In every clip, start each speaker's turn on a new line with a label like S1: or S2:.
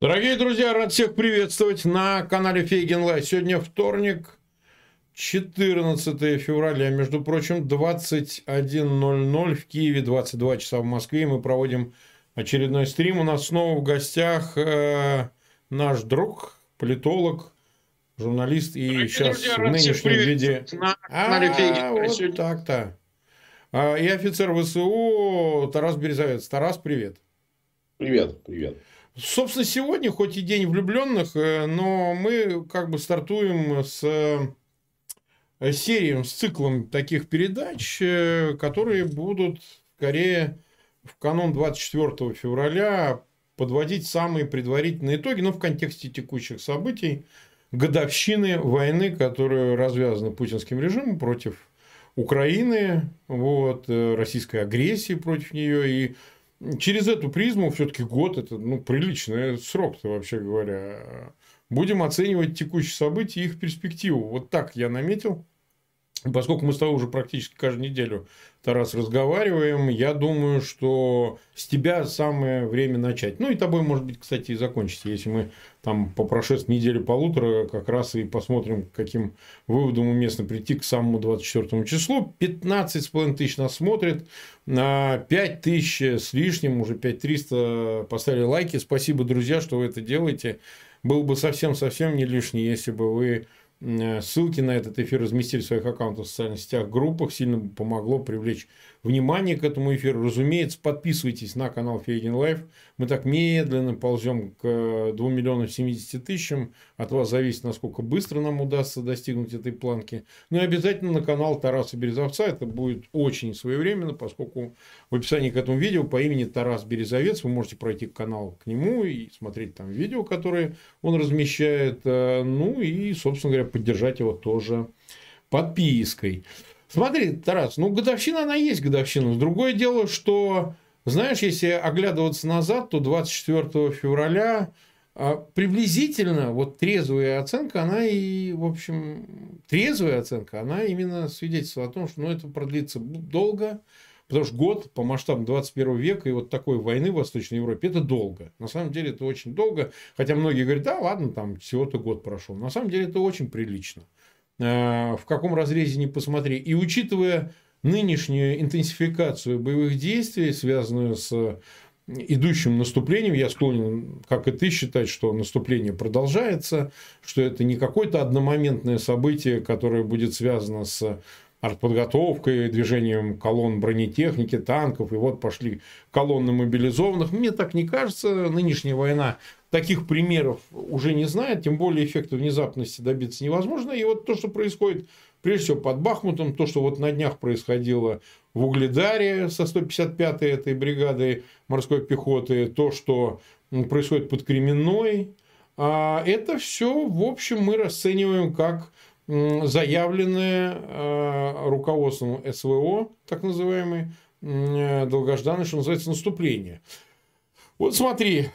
S1: Дорогие друзья, рад всех приветствовать на канале Фейгин Live. Сегодня вторник, 14 февраля, между прочим, 21.00 в Киеве, 22 часа в Москве. Мы проводим очередной стрим. У нас снова в гостях э, наш друг, политолог, журналист и Дорогие сейчас друзья, в нынешнем виде... На а, вот так-то. А, и офицер ВСУ Тарас Березовец. Тарас, привет.
S2: Привет, привет.
S1: Собственно, сегодня, хоть и день влюбленных, э, но мы как бы стартуем с э, серией, с циклом таких передач, э, которые будут скорее в канун 24 февраля подводить самые предварительные итоги, но в контексте текущих событий, годовщины войны, которая развязана путинским режимом против Украины, вот, российской агрессии против нее и через эту призму все-таки год это ну, приличный срок-то, вообще говоря. Будем оценивать текущие события и их перспективу. Вот так я наметил. Поскольку мы с тобой уже практически каждую неделю, Тарас, разговариваем, я думаю, что с тебя самое время начать. Ну, и тобой, может быть, кстати, и закончить, если мы там по прошествии недели-полутора как раз и посмотрим, каким выводам уместно прийти к самому 24 числу. 15,5 тысяч нас смотрит, на 5 тысяч с лишним, уже 5300 поставили лайки. Спасибо, друзья, что вы это делаете. Было бы совсем-совсем не лишнее, если бы вы ссылки на этот эфир разместили в своих аккаунтах в социальных сетях, группах. Сильно помогло привлечь внимание к этому эфиру. Разумеется, подписывайтесь на канал Фейгин Live. Мы так медленно ползем к 2 миллионам 70 тысячам. От вас зависит, насколько быстро нам удастся достигнуть этой планки. Ну и обязательно на канал Тараса Березовца. Это будет очень своевременно, поскольку в описании к этому видео по имени Тарас Березовец вы можете пройти к каналу к нему и смотреть там видео, которые он размещает. Э, ну и, собственно говоря, поддержать его тоже подпиской. Смотри, Тарас, ну годовщина она есть годовщина. Другое дело, что, знаешь, если оглядываться назад, то 24 февраля а, приблизительно вот трезвая оценка, она и, в общем, трезвая оценка, она именно свидетельствует о том, что ну, это продлится долго, потому что год по масштабам 21 века и вот такой войны в Восточной Европе, это долго. На самом деле это очень долго, хотя многие говорят, да, ладно, там всего-то год прошел. На самом деле это очень прилично. Э, в каком разрезе не посмотри. И учитывая нынешнюю интенсификацию боевых действий, связанную с идущим наступлением, я склонен, как и ты, считать, что наступление продолжается, что это не какое-то одномоментное событие, которое будет связано с артподготовкой, движением колонн бронетехники, танков, и вот пошли колонны мобилизованных. Мне так не кажется. Нынешняя война таких примеров уже не знает, тем более эффекта внезапности добиться невозможно. И вот то, что происходит, прежде всего, под Бахмутом, то, что вот на днях происходило в Угледаре со 155-й этой бригадой морской пехоты, то, что происходит под Кременной, а это все, в общем, мы расцениваем как заявленное э, руководством СВО, так называемый, э, долгожданное, что называется, наступление. Вот смотри,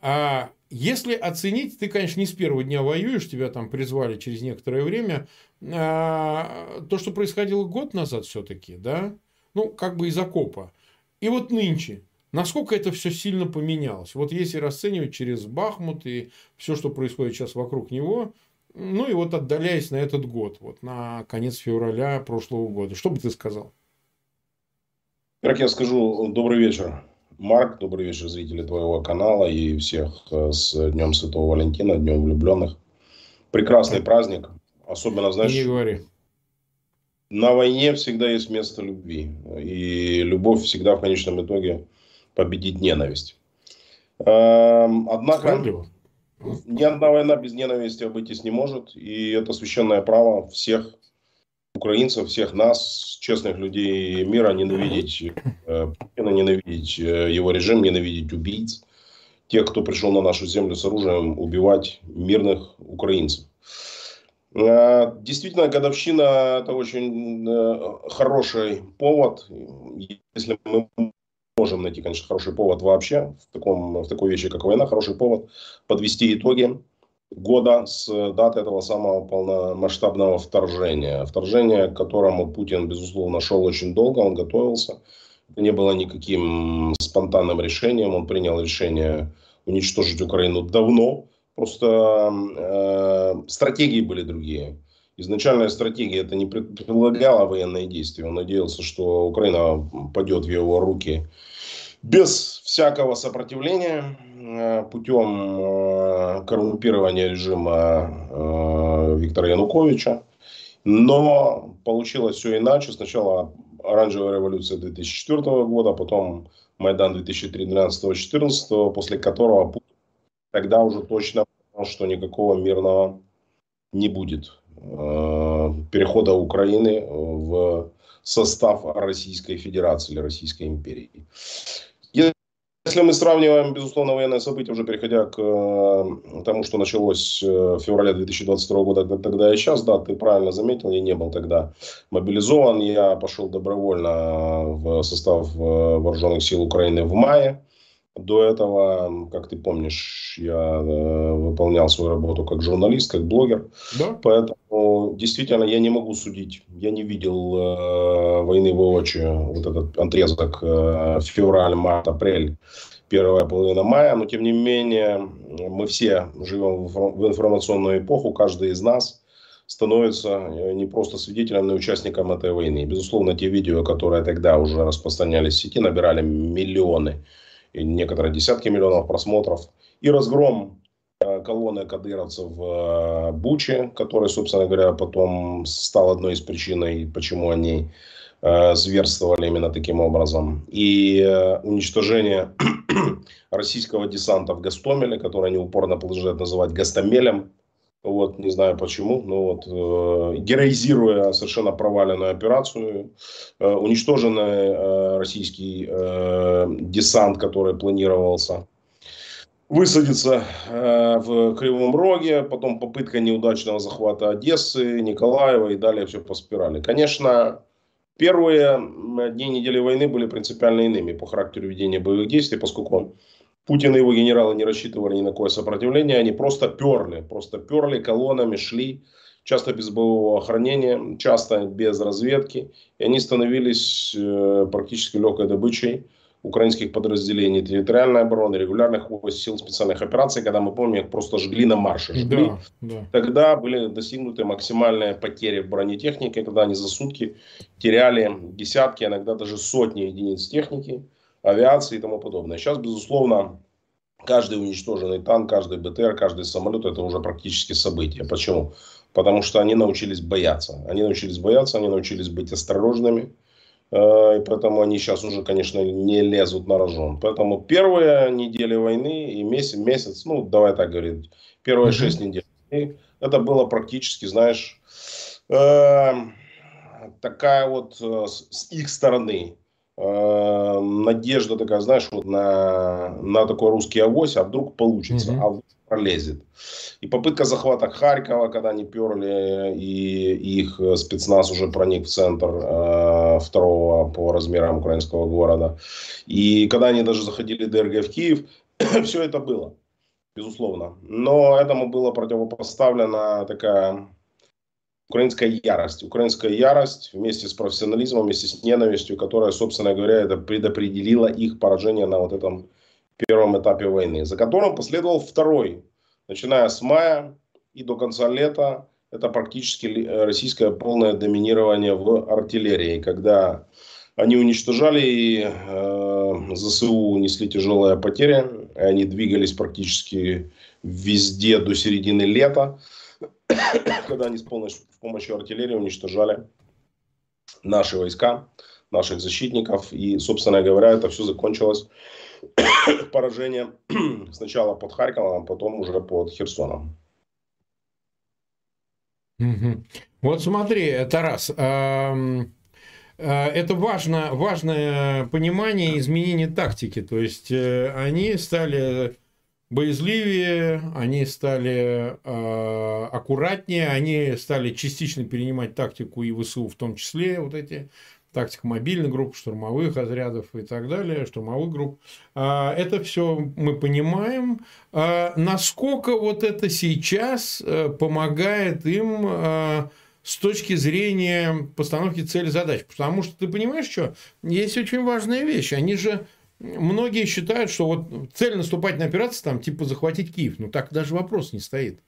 S1: а если оценить, ты, конечно, не с первого дня воюешь, тебя там призвали через некоторое время, а, то, что происходило год назад все-таки, да, ну, как бы из окопа. И вот нынче, насколько это все сильно поменялось. Вот если расценивать через Бахмут и все, что происходит сейчас вокруг него, ну и вот отдаляясь на этот год, вот на конец февраля прошлого года, что бы ты сказал?
S2: Как я скажу, добрый вечер. Марк, добрый вечер, зрители твоего канала и всех э, с Днем Святого Валентина, Днем влюбленных. Прекрасный праздник. Особенно, знаешь, Не говори. на войне всегда есть место любви. И любовь всегда в конечном итоге победит ненависть. Эм, однако, Справедливо. Ни одна война без ненависти обойтись не может. И это священное право всех украинцев, всех нас, честных людей мира, ненавидеть э, Путина, ненавидеть э, его режим, ненавидеть убийц, тех, кто пришел на нашу землю с оружием убивать мирных украинцев. Э, действительно, годовщина – это очень хороший повод. Если мы можем найти, конечно, хороший повод вообще в, таком, в такой вещи, как война, хороший повод подвести итоги года с даты этого самого полномасштабного вторжения. Вторжение, к которому Путин, безусловно, шел очень долго, он готовился. Это не было никаким спонтанным решением. Он принял решение уничтожить Украину давно. Просто э, стратегии были другие. Изначальная стратегия это не предполагала военные действия. Он надеялся, что Украина пойдет в его руки без всякого сопротивления э, путем э, коррумпирования режима э, Виктора Януковича. Но получилось все иначе. Сначала оранжевая революция 2004 года, потом Майдан 2013-2014, после которого тогда уже точно понял, что никакого мирного не будет. Перехода Украины в состав Российской Федерации или Российской империи. Если мы сравниваем, безусловно, военное событие, уже переходя к э, тому, что началось э, в феврале 2022 года, тогда и сейчас, да, ты правильно заметил, я не был тогда мобилизован, я пошел добровольно в состав э, вооруженных сил Украины в мае. До этого, как ты помнишь, я э, выполнял свою работу как журналист, как блогер. Да. Поэтому действительно я не могу судить. Я не видел э, войны воочию, вот этот отрезок э, февраль, март, апрель, первая половина мая. Но тем не менее мы все живем в, информационную эпоху, каждый из нас становится э, не просто свидетелем, но и участником этой войны. Безусловно, те видео, которые тогда уже распространялись в сети, набирали миллионы и некоторые десятки миллионов просмотров. И разгром э, колонны кадыровцев в э, Буче, который, собственно говоря, потом стал одной из причин, почему они э, зверствовали именно таким образом. И уничтожение российского десанта в Гастомеле, который они упорно продолжают называть Гастомелем, вот, не знаю почему, но вот, э, героизируя совершенно проваленную операцию, э, уничтоженный э, российский э, десант, который планировался высадиться э, в Кривом Роге, потом попытка неудачного захвата Одессы, Николаева и далее все по спирали. Конечно, первые дни недели войны были принципиально иными по характеру ведения боевых действий, поскольку Путин и его генералы не рассчитывали ни на какое сопротивление, они просто перли, просто перли колоннами, шли, часто без боевого охранения, часто без разведки, и они становились э, практически легкой добычей украинских подразделений территориальной обороны, регулярных сил специальных операций, когда мы помним, их просто жгли на марше. Жгли. Да, да. Тогда были достигнуты максимальные потери в бронетехнике, когда они за сутки теряли десятки, иногда даже сотни единиц техники авиации и тому подобное. Сейчас, безусловно, каждый уничтоженный танк, каждый БТР, каждый самолет это уже практически событие. Почему? Потому что они научились бояться. Они научились бояться, они научились быть осторожными. Э, и поэтому они сейчас уже, конечно, не лезут на рожон. Поэтому первые недели войны и месяц, месяц ну, давай так говорить, первые шесть недель, это было практически, знаешь, э, такая вот э, с их стороны э, надежда такая, знаешь, вот на, на такой русский авось, а вдруг получится, mm-hmm. а вдруг пролезет. И попытка захвата Харькова, когда они перли, и их спецназ уже проник в центр э, второго по размерам украинского города. И когда они даже заходили ДРГ в Киев, все это было, безусловно. Но этому было противопоставлена такая украинская ярость. Украинская ярость вместе с профессионализмом, вместе с ненавистью, которая, собственно говоря, это предопределила их поражение на вот этом первом этапе войны, за которым последовал второй, начиная с мая и до конца лета. Это практически российское полное доминирование в артиллерии, когда они уничтожали э, ЗСУ несли тяжелые потери, они двигались практически везде до середины лета. Когда они с помощью, с помощью артиллерии уничтожали наши войска, наших защитников. И, собственно говоря, это все закончилось поражением сначала под Харьковом, а потом уже под Херсоном.
S1: Вот смотри, Тарас, э, это важно, важное понимание изменения тактики. То есть э, они стали боязливее, они стали э, аккуратнее, они стали частично перенимать тактику и ВСУ в том числе, вот эти тактика мобильных групп, штурмовых отрядов и так далее, штурмовых групп. А, это все мы понимаем. А, насколько вот это сейчас э, помогает им с точки зрения постановки цели задач? Потому что ты понимаешь, что есть очень важная вещь. Они же многие считают, что вот цель наступательной операции там типа захватить Киев. Ну так даже вопрос не стоит.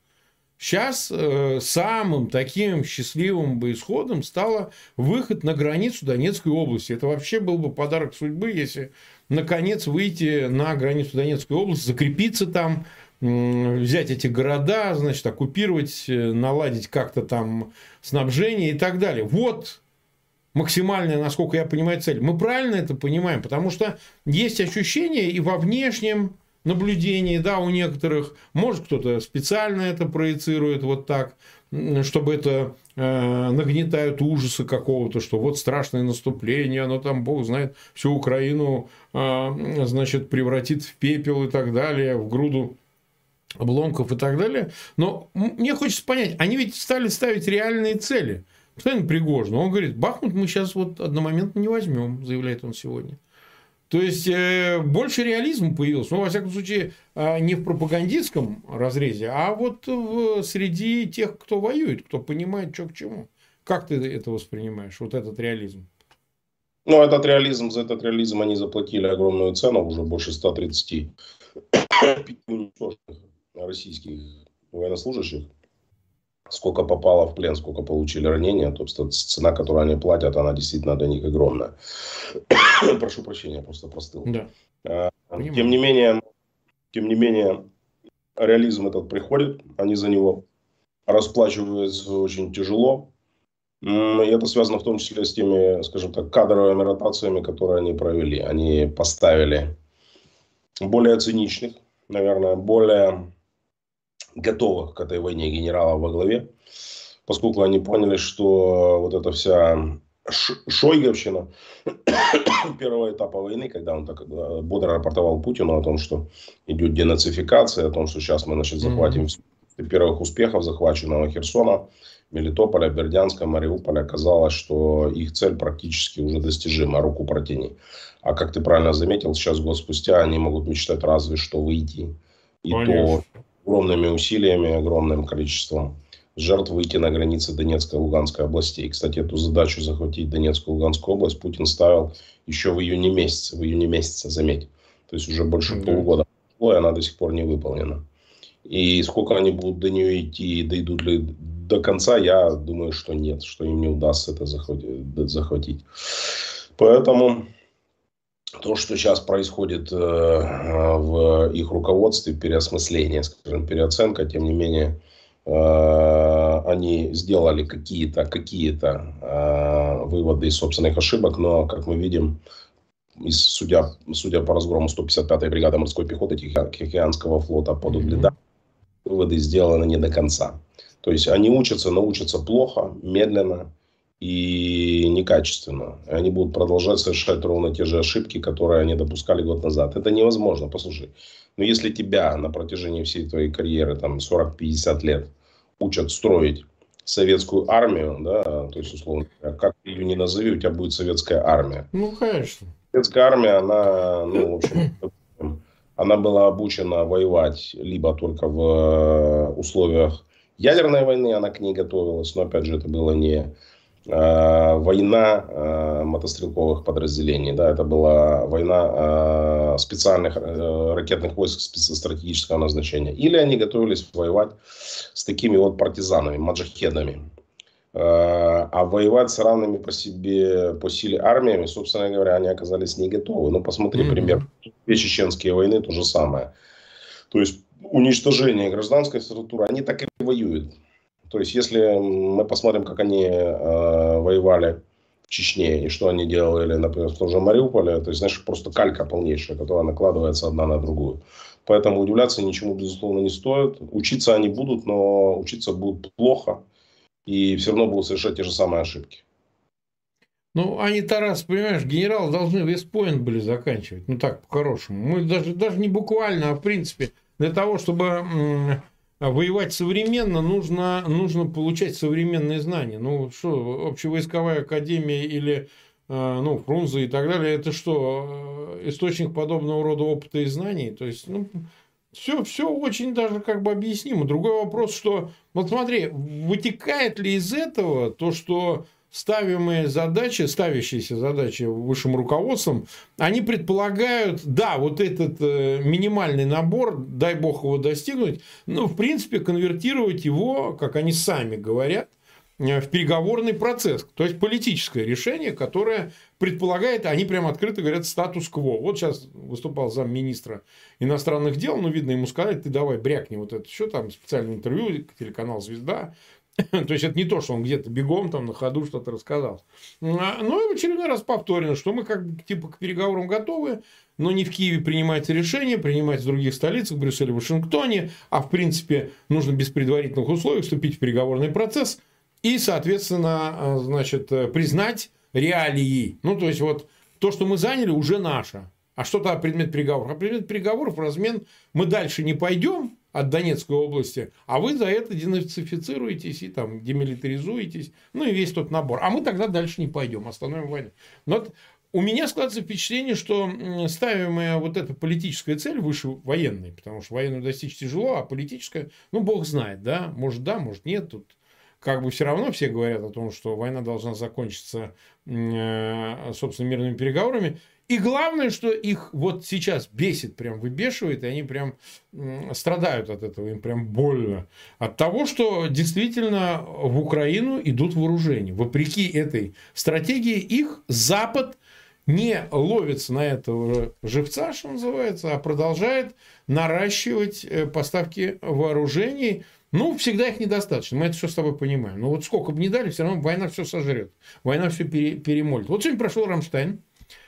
S1: Сейчас э, самым таким счастливым бы исходом стало выход на границу Донецкой области. Это вообще был бы подарок судьбы, если наконец выйти на границу Донецкой области, закрепиться там, э, взять эти города, значит, оккупировать, э, наладить как-то там снабжение и так далее. Вот максимальная, насколько я понимаю, цель. Мы правильно это понимаем, потому что есть ощущение и во внешнем наблюдений, да, у некоторых. Может, кто-то специально это проецирует вот так, чтобы это э, нагнетают ужасы какого-то, что вот страшное наступление, оно там, бог знает, всю Украину, э, значит, превратит в пепел и так далее, в груду обломков и так далее. Но мне хочется понять, они ведь стали ставить реальные цели. Господин Пригожин, он говорит, Бахмут мы сейчас вот одномоментно не возьмем, заявляет он сегодня. То есть э, больше реализма появился, ну, во всяком случае, э, не в пропагандистском разрезе, а вот в, среди тех, кто воюет, кто понимает, что к чему. Как ты это воспринимаешь, вот этот реализм?
S2: Ну, этот реализм, за этот реализм они заплатили огромную цену, уже больше 130 российских военнослужащих сколько попало в плен, сколько получили ранения, то есть цена, которую они платят, она действительно для них огромная. Прошу прощения, просто простыл. Да. А, тем не менее, тем не менее, реализм этот приходит, они за него расплачиваются очень тяжело. И это связано в том числе с теми, скажем так, кадровыми ротациями, которые они провели. Они поставили более циничных, наверное, более готовых к этой войне генералов во главе, поскольку они поняли, что вот эта вся Шойговщина первого этапа войны, когда он так э, бодро рапортовал Путину о том, что идет денацификация, о том, что сейчас мы значит, захватим mm-hmm. первых успехов захваченного Херсона, Мелитополя, Бердянска, Мариуполя, оказалось, что их цель практически уже достижима, руку протяни. А как ты правильно заметил, сейчас год спустя они могут мечтать разве что выйти. И Конечно. то огромными усилиями, огромным количеством жертв выйти на границы Донецкой и Луганской областей. Кстати, эту задачу захватить Донецкую и Луганскую область Путин ставил еще в июне месяце, в июне месяце, заметь. То есть уже больше mm-hmm. полугода прошло, и она до сих пор не выполнена. И сколько они будут до нее идти, дойдут ли до конца, я думаю, что нет, что им не удастся это захватить. Поэтому то, что сейчас происходит э, в их руководстве, переосмысление, скажем, переоценка, тем не менее, э, они сделали какие-то какие э, выводы из собственных ошибок, но, как мы видим, из, судя, судя по разгрому 155-й бригады морской пехоты Тихоокеанского флота под Угледар, выводы сделаны не до конца. То есть они учатся, научатся плохо, медленно, и некачественно. Они будут продолжать совершать ровно те же ошибки, которые они допускали год назад. Это невозможно, послушай. Но если тебя на протяжении всей твоей карьеры, там 40-50 лет, учат строить советскую армию, да, то есть, условно, как ты ее не назови, у тебя будет советская армия.
S1: Ну, конечно.
S2: Советская армия, она, ну, в общем, она была обучена воевать либо только в условиях ядерной войны, она к ней готовилась, но, опять же, это было не Э, война э, мотострелковых подразделений. Да, это была война э, специальных ракетных войск стратегического назначения. Или они готовились воевать с такими вот партизанами, маджахедами. А воевать с равными по себе, по силе армиями, собственно говоря, они оказались не готовы. Ну, посмотри, mm-hmm. пример. Две чеченские войны то же самое. То есть уничтожение гражданской структуры, они так и воюют. То есть, если мы посмотрим, как они э, воевали в Чечне и что они делали, например, в том же Мариуполе, то есть, знаешь, просто калька полнейшая, которая накладывается одна на другую. Поэтому удивляться ничему, безусловно, не стоит. Учиться они будут, но учиться будут плохо. И все равно будут совершать те же самые ошибки.
S1: Ну, они, Тарас, понимаешь, генералы должны Вестпоинт были заканчивать. Ну, так, по-хорошему. Мы даже, даже не буквально, а в принципе, для того, чтобы воевать современно нужно, нужно получать современные знания. Ну, что, общевойсковая академия или ну, Фрунзе и так далее, это что, источник подобного рода опыта и знаний? То есть, ну, все, все очень даже как бы объяснимо. Другой вопрос, что, вот смотри, вытекает ли из этого то, что ставимые задачи, ставящиеся задачи высшим руководством, они предполагают, да, вот этот э, минимальный набор, дай бог его достигнуть, но, в принципе, конвертировать его, как они сами говорят, э, в переговорный процесс, то есть политическое решение, которое предполагает, они прямо открыто говорят, статус-кво. Вот сейчас выступал замминистра иностранных дел, ну, видно, ему сказали, ты давай брякни вот это, что там, специальное интервью, телеканал «Звезда», То есть это не то, что он где-то бегом там на ходу что-то рассказал. А, ну и в очередной раз повторено, что мы как бы типа к переговорам готовы, но не в Киеве принимается решение, принимается в других столицах, в Брюсселе, Вашингтоне, а в принципе нужно без предварительных условий вступить в переговорный процесс и, соответственно, а, значит, признать реалии. Ну, то есть вот то, что мы заняли, уже наше. А что то предмет переговоров? А предмет переговоров размен мы дальше не пойдем, от Донецкой области, а вы за это денацифицируетесь и там демилитаризуетесь, ну и весь тот набор. А мы тогда дальше не пойдем, остановим войну. Но у меня складывается впечатление, что ставимая вот эта политическая цель выше военной, потому что военную достичь тяжело, а политическая, ну, бог знает, да, может да, может нет, тут как бы все равно все говорят о том, что война должна закончиться, э, собственно, мирными переговорами. И главное, что их вот сейчас бесит, прям выбешивает, и они прям страдают от этого, им прям больно. От того, что действительно в Украину идут вооружения. Вопреки этой стратегии их Запад не ловится на этого живца, что называется, а продолжает наращивать э, поставки вооружений. Ну, всегда их недостаточно, мы это все с тобой понимаем. Но вот сколько бы ни дали, все равно война все сожрет. Война все пере, перемолит. Вот сегодня прошел Рамштайн.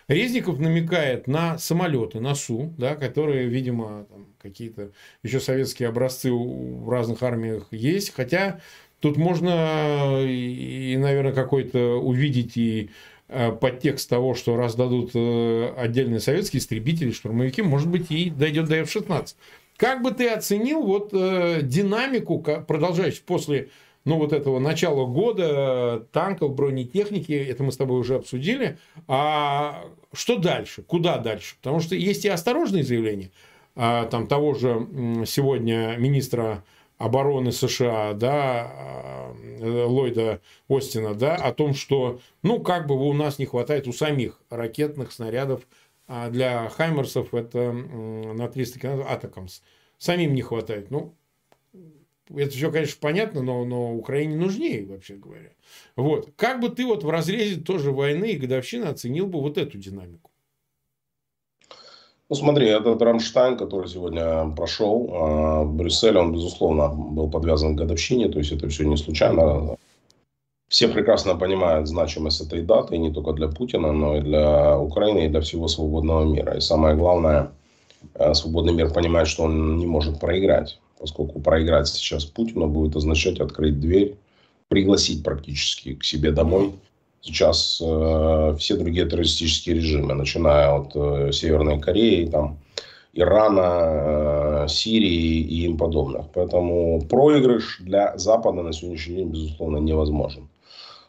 S1: Резников намекает на самолеты, на Су, да, которые, видимо, какие-то еще советские образцы в разных армиях есть. Хотя тут можно и, наверное, какой-то увидеть и э, подтекст того, что раз дадут э, отдельные советские истребители, штурмовики, может быть, и дойдет до F-16. Как бы ты оценил вот э, динамику, продолжающую после ну, вот этого начала года, танков, бронетехники, это мы с тобой уже обсудили. А что дальше? Куда дальше? Потому что есть и осторожные заявления а, там того же сегодня министра обороны США, да, а, Ллойда Остина, да, о том, что, ну, как бы у нас не хватает у самих ракетных снарядов а для Хаймерсов, это на 300 километров Атакамс. Самим не хватает. Ну, это все, конечно, понятно, но, но Украине нужнее, вообще говоря. Вот. Как бы ты вот в разрезе тоже войны и годовщины оценил бы вот эту динамику?
S2: Ну, смотри, этот Рамштайн, который сегодня прошел, а, в Брюсселе, он, безусловно, был подвязан к годовщине, то есть это все не случайно. Все прекрасно понимают значимость этой даты, не только для Путина, но и для Украины, и для всего свободного мира. И самое главное, э, свободный мир понимает, что он не может проиграть поскольку проиграть сейчас Путину будет означать открыть дверь, пригласить практически к себе домой сейчас э, все другие террористические режимы, начиная от э, Северной Кореи, там, Ирана, э, Сирии и им подобных. Поэтому проигрыш для Запада на сегодняшний день, безусловно, невозможен.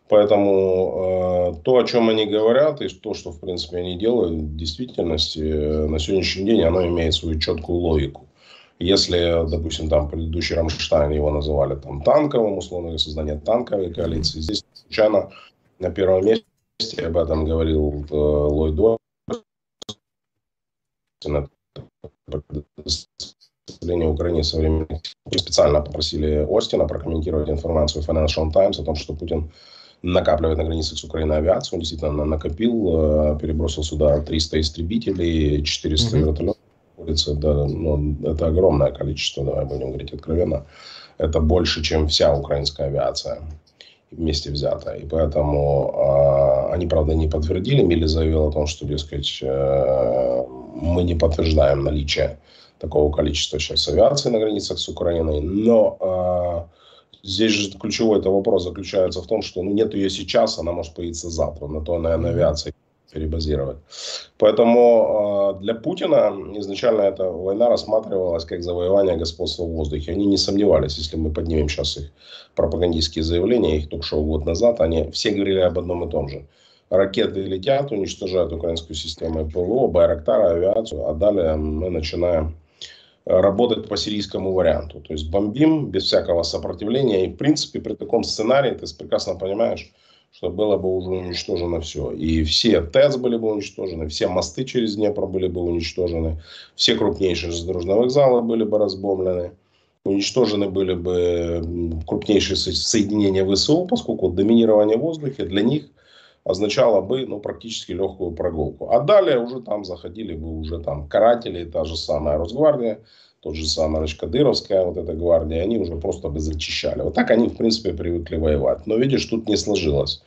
S2: Поэтому э, то, о чем они говорят, и то, что, в принципе, они делают, в действительности э, на сегодняшний день, оно имеет свою четкую логику. Если, допустим, там предыдущий Рамштайн его называли там танковым, условно, создание танковой коалиции, здесь случайно на первом месте об этом говорил э, Ллойд представление Украине современных. Специально попросили Остина прокомментировать информацию Financial Times о том, что Путин накапливает на границах с Украиной авиацию. Он действительно накопил, э, перебросил сюда 300 истребителей, 400 mm-hmm. вертолетов улице, да, ну, это огромное количество, давай будем говорить откровенно. Это больше, чем вся украинская авиация вместе взятая. И поэтому э, они, правда, не подтвердили. Мили заявил о том, что, дескать, э, мы не подтверждаем наличие такого количества сейчас авиации на границах с Украиной. Но э, здесь же ключевой это вопрос заключается в том, что ну, нет ее сейчас, она может появиться завтра. На то, наверное, авиация перебазировать. Поэтому э, для Путина изначально эта война рассматривалась как завоевание господства в воздухе. Они не сомневались, если мы поднимем сейчас их пропагандистские заявления, их ток-шоу год назад, они все говорили об одном и том же. ракеты летят, уничтожают украинскую систему ПВО, Байрактара, авиацию, а далее мы начинаем работать по сирийскому варианту. То есть бомбим без всякого сопротивления. И в принципе при таком сценарии ты прекрасно понимаешь, что было бы уже уничтожено все. И все ТЭЦ были бы уничтожены, все мосты через Днепр были бы уничтожены, все крупнейшие железнодорожные вокзалы были бы разбомблены, уничтожены были бы крупнейшие соединения ВСУ, поскольку доминирование в воздухе для них означало бы ну, практически легкую прогулку. А далее уже там заходили бы уже там каратели, та же самая Росгвардия, тот же самый значит, Кадыровская вот эта гвардия, они уже просто бы зачищали. Вот так они, в принципе, привыкли воевать. Но, видишь, тут не сложилось.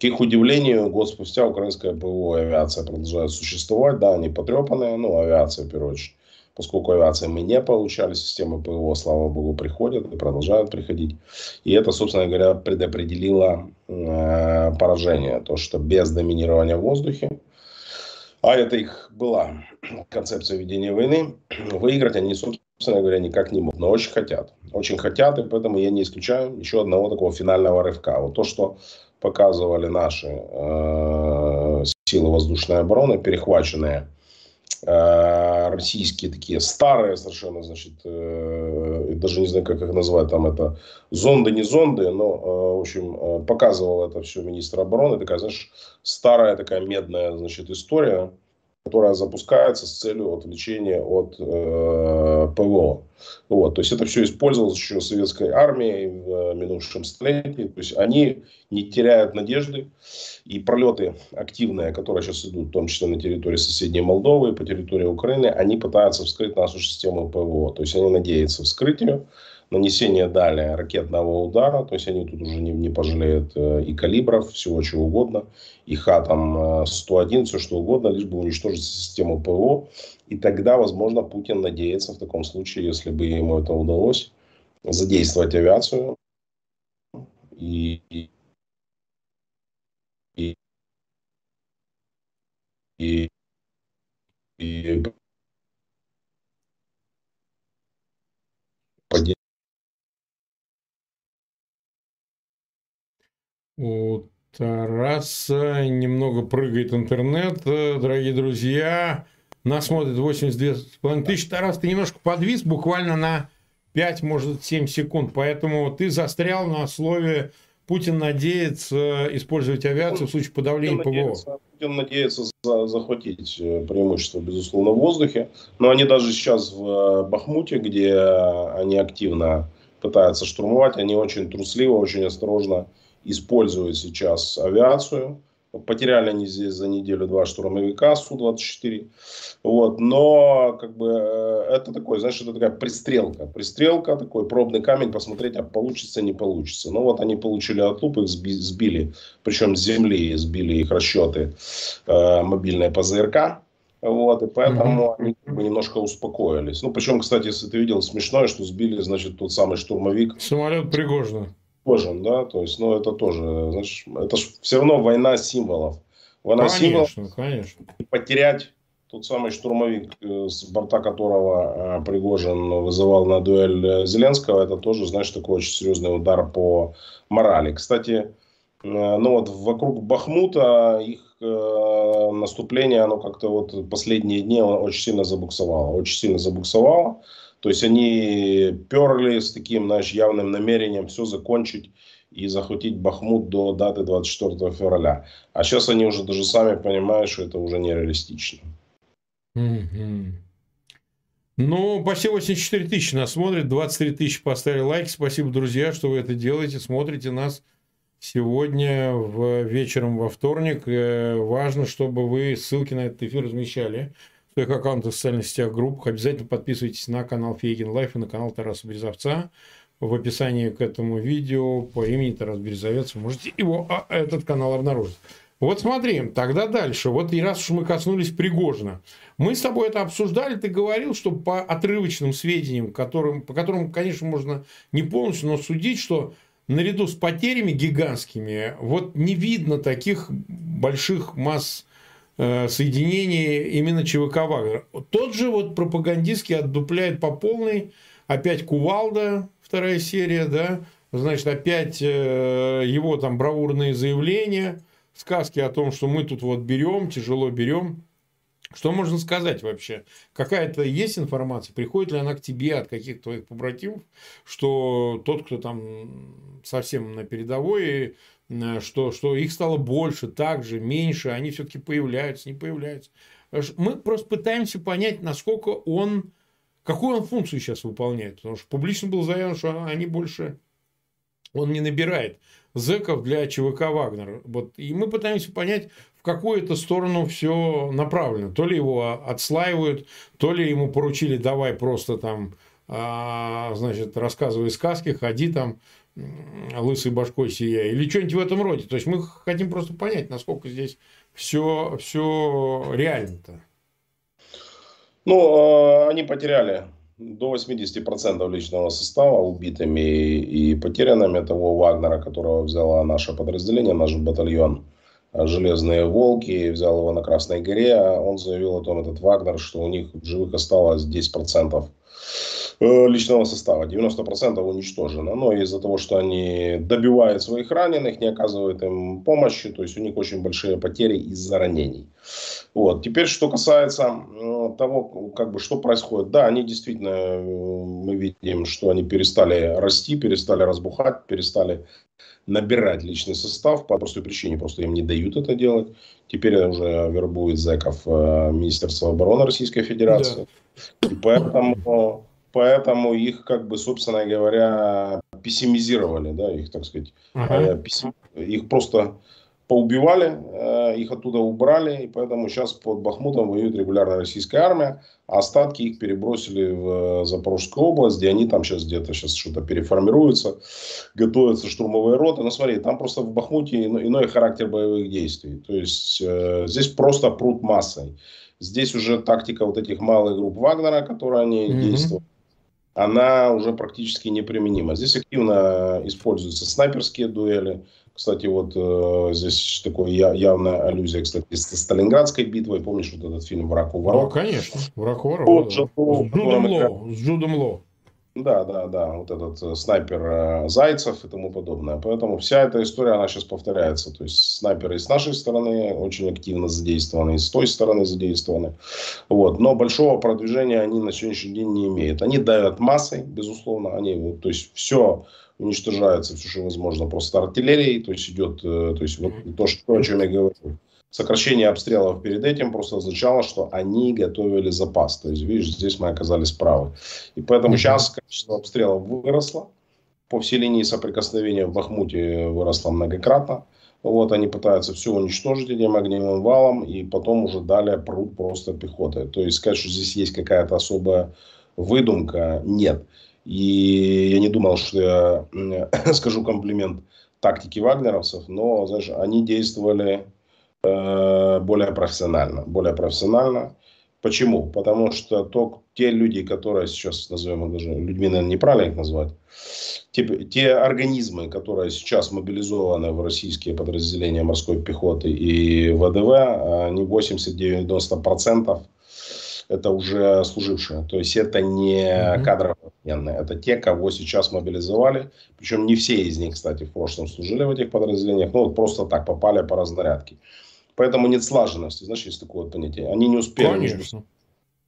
S2: К их удивлению, год спустя украинская ПВО и авиация продолжают существовать. Да, они потрепанные, ну, авиация, в первую очередь. Поскольку авиации мы не получали, системы ПВО, слава богу, приходят и продолжают приходить. И это, собственно говоря, предопределило э, поражение. То, что без доминирования в воздухе а это их была концепция ведения войны, выиграть они, собственно говоря, никак не могут, но очень хотят. Очень хотят, и поэтому я не исключаю еще одного такого финального рывка. Вот то, что показывали наши э, силы воздушной обороны, перехваченные российские такие старые совершенно, значит, э, даже не знаю, как их назвать, там это зонды, не зонды, но, э, в общем, э, показывал это все министр обороны, такая, знаешь, старая такая медная, значит, история, которая запускается с целью отвлечения от э, ПВО. Вот, то есть это все использовалось еще советской армией в э, минувшем столетии. То есть они не теряют надежды. И пролеты активные, которые сейчас идут, в том числе на территории соседней Молдовы, по территории Украины, они пытаются вскрыть нашу систему ПВО. То есть они надеются вскрыть ее нанесение далее ракетного удара, то есть они тут уже не, не пожалеют э, и калибров, всего чего угодно, и Х-101, все что угодно, лишь бы уничтожить систему ПВО. И тогда, возможно, Путин надеется в таком случае, если бы ему это удалось, задействовать авиацию и, и, и, и, и
S1: У Тараса немного прыгает интернет, э, дорогие друзья. Нас смотрит 82,5 тысяч. Тарас, ты немножко подвис буквально на 5, может, 7 секунд. Поэтому ты застрял на слове Путин надеется использовать авиацию в случае подавления Путин ПВО.
S2: Надеется, Путин надеется за, захватить э, преимущество, безусловно, в воздухе. Но они даже сейчас в э, Бахмуте, где они активно пытаются штурмовать, они очень трусливо, очень осторожно используют сейчас авиацию. Потеряли они здесь за неделю два штурмовика Су-24. Вот. Но как бы э, это такой, знаешь, это такая пристрелка. Пристрелка, такой пробный камень, посмотреть, а получится, не получится. Ну вот они получили отлуп, их сбили, причем с земли сбили их расчеты э, мобильные ПЗРК. Вот, и поэтому mm-hmm. они как бы немножко успокоились. Ну, причем, кстати, если ты видел, смешное, что сбили, значит, тот самый штурмовик.
S1: Самолет Пригожина
S2: похожим, да, то есть, ну, это тоже, знаешь, это же все равно война символов. Война
S1: конечно,
S2: символов.
S1: Конечно,
S2: И потерять тот самый штурмовик, э, с борта которого э, Пригожин вызывал на дуэль э, Зеленского, это тоже, знаешь, такой очень серьезный удар по морали. Кстати, ну вот вокруг Бахмута их наступление, оно как-то вот последние дни очень сильно забуксовало. Очень сильно забуксовало. То есть они перли с таким, знаешь, явным намерением все закончить и захватить Бахмут до даты 24 февраля. А сейчас они уже даже сами понимают, что это уже нереалистично.
S1: Mm-hmm. Ну, почти 84 тысячи нас смотрит, 23 тысячи поставили лайки. Спасибо, друзья, что вы это делаете, смотрите нас сегодня в вечером во вторник. Э, важно, чтобы вы ссылки на этот эфир размещали своих аккаунтах в социальных сетях, группах. Обязательно подписывайтесь на канал Фейгин Live и на канал Тараса Березовца. В описании к этому видео по имени Тарас Березовец вы можете его, а, этот канал обнаружить. Вот смотри, тогда дальше. Вот и раз уж мы коснулись Пригожина. Мы с тобой это обсуждали, ты говорил, что по отрывочным сведениям, которым, по которым, конечно, можно не полностью, но судить, что наряду с потерями гигантскими, вот не видно таких больших масс Э, соединение именно ЧВК Вагнер. Тот же вот пропагандистский отдупляет по полной, опять Кувалда, вторая серия, да, значит, опять э, его там бравурные заявления сказки о том, что мы тут вот берем, тяжело берем. Что можно сказать вообще? Какая-то есть информация? Приходит ли она к тебе от каких-то твоих побратимов, что тот, кто там совсем на передовой, что, что их стало больше, так же, меньше, они все-таки появляются, не появляются. Мы просто пытаемся понять, насколько он, какую он функцию сейчас выполняет. Потому что публично было заявлено, что они больше, он не набирает зэков для ЧВК «Вагнер». Вот. И мы пытаемся понять, в какую это сторону все направлено. То ли его отслаивают, то ли ему поручили давай просто там, а, значит, рассказывай сказки, ходи там лысой башкой сияй, или что-нибудь в этом роде. То есть мы хотим просто понять, насколько здесь все, все реально-то.
S2: Ну, а, они потеряли до 80% личного состава убитыми и потерянными того Вагнера, которого взяло наше подразделение, наш батальон «Железные волки», взял его на Красной горе. Он заявил о том, этот Вагнер, что у них живых осталось 10% э, личного состава. 90% уничтожено. Но из-за того, что они добивают своих раненых, не оказывают им помощи, то есть у них очень большие потери из-за ранений. Вот. Теперь, что касается того, как бы, что происходит. Да, они действительно, э, мы видим, что они перестали расти, перестали разбухать, перестали набирать личный состав по простой причине, просто им не дают это делать. Теперь уже вербует зэков э, Министерство обороны Российской Федерации. Да. И поэтому, поэтому их, как бы, собственно говоря, пессимизировали, да, их, так сказать, ага. Э, их просто поубивали, э, их оттуда убрали, и поэтому сейчас под Бахмутом воюет регулярная российская армия, а остатки их перебросили в э, Запорожскую область, где они там сейчас где-то сейчас что-то переформируются, готовятся штурмовые роты. Но смотри, там просто в Бахмуте иной характер боевых действий. То есть э, здесь просто пруд массой. Здесь уже тактика вот этих малых групп Вагнера, которые они mm-hmm. действуют, она уже практически неприменима. Здесь активно используются снайперские дуэли, кстати, вот э, здесь такое я, явная аллюзия, кстати, с Сталинградской битвой. Помнишь вот этот фильм «Враг у ворот»?
S1: Ну, конечно. «Враг у ворот». Вот, да. С Джудом Ло. С Джудом Ло.
S2: Да, да, да, вот этот э, снайпер э, Зайцев и тому подобное. Поэтому вся эта история, она сейчас повторяется. То есть снайперы и с нашей стороны очень активно задействованы, и с той стороны задействованы. Вот. Но большого продвижения они на сегодняшний день не имеют. Они давят массой, безусловно. Они, вот, то есть все уничтожается все, что возможно, просто артиллерией, то есть идет, э, то есть вот то, что, о чем я говорю. Сокращение обстрелов перед этим просто означало, что они готовили запас. То есть, видишь, здесь мы оказались правы. И поэтому сейчас количество обстрелов выросло. По всей линии соприкосновения в Бахмуте выросло многократно. Вот они пытаются все уничтожить этим огневым валом, и потом уже далее прут просто пехотой. То есть сказать, что здесь есть какая-то особая выдумка, нет. И я не думал, что я скажу комплимент тактике вагнеровцев, но, знаешь, они действовали более профессионально. Более профессионально. Почему? Потому что то, те люди, которые сейчас назовем даже людьми, наверное, неправильно их назвать, те, те организмы, которые сейчас мобилизованы в российские подразделения морской пехоты и ВДВ, они 80-90% это уже служившие. То есть это не mm-hmm. кадровые военные, это те, кого сейчас мобилизовали. Причем не все из них, кстати, в прошлом служили в этих подразделениях, ну вот просто так попали по разнарядке. Поэтому нет слаженности, знаешь, есть такое вот понятие. Они не успели Конечно.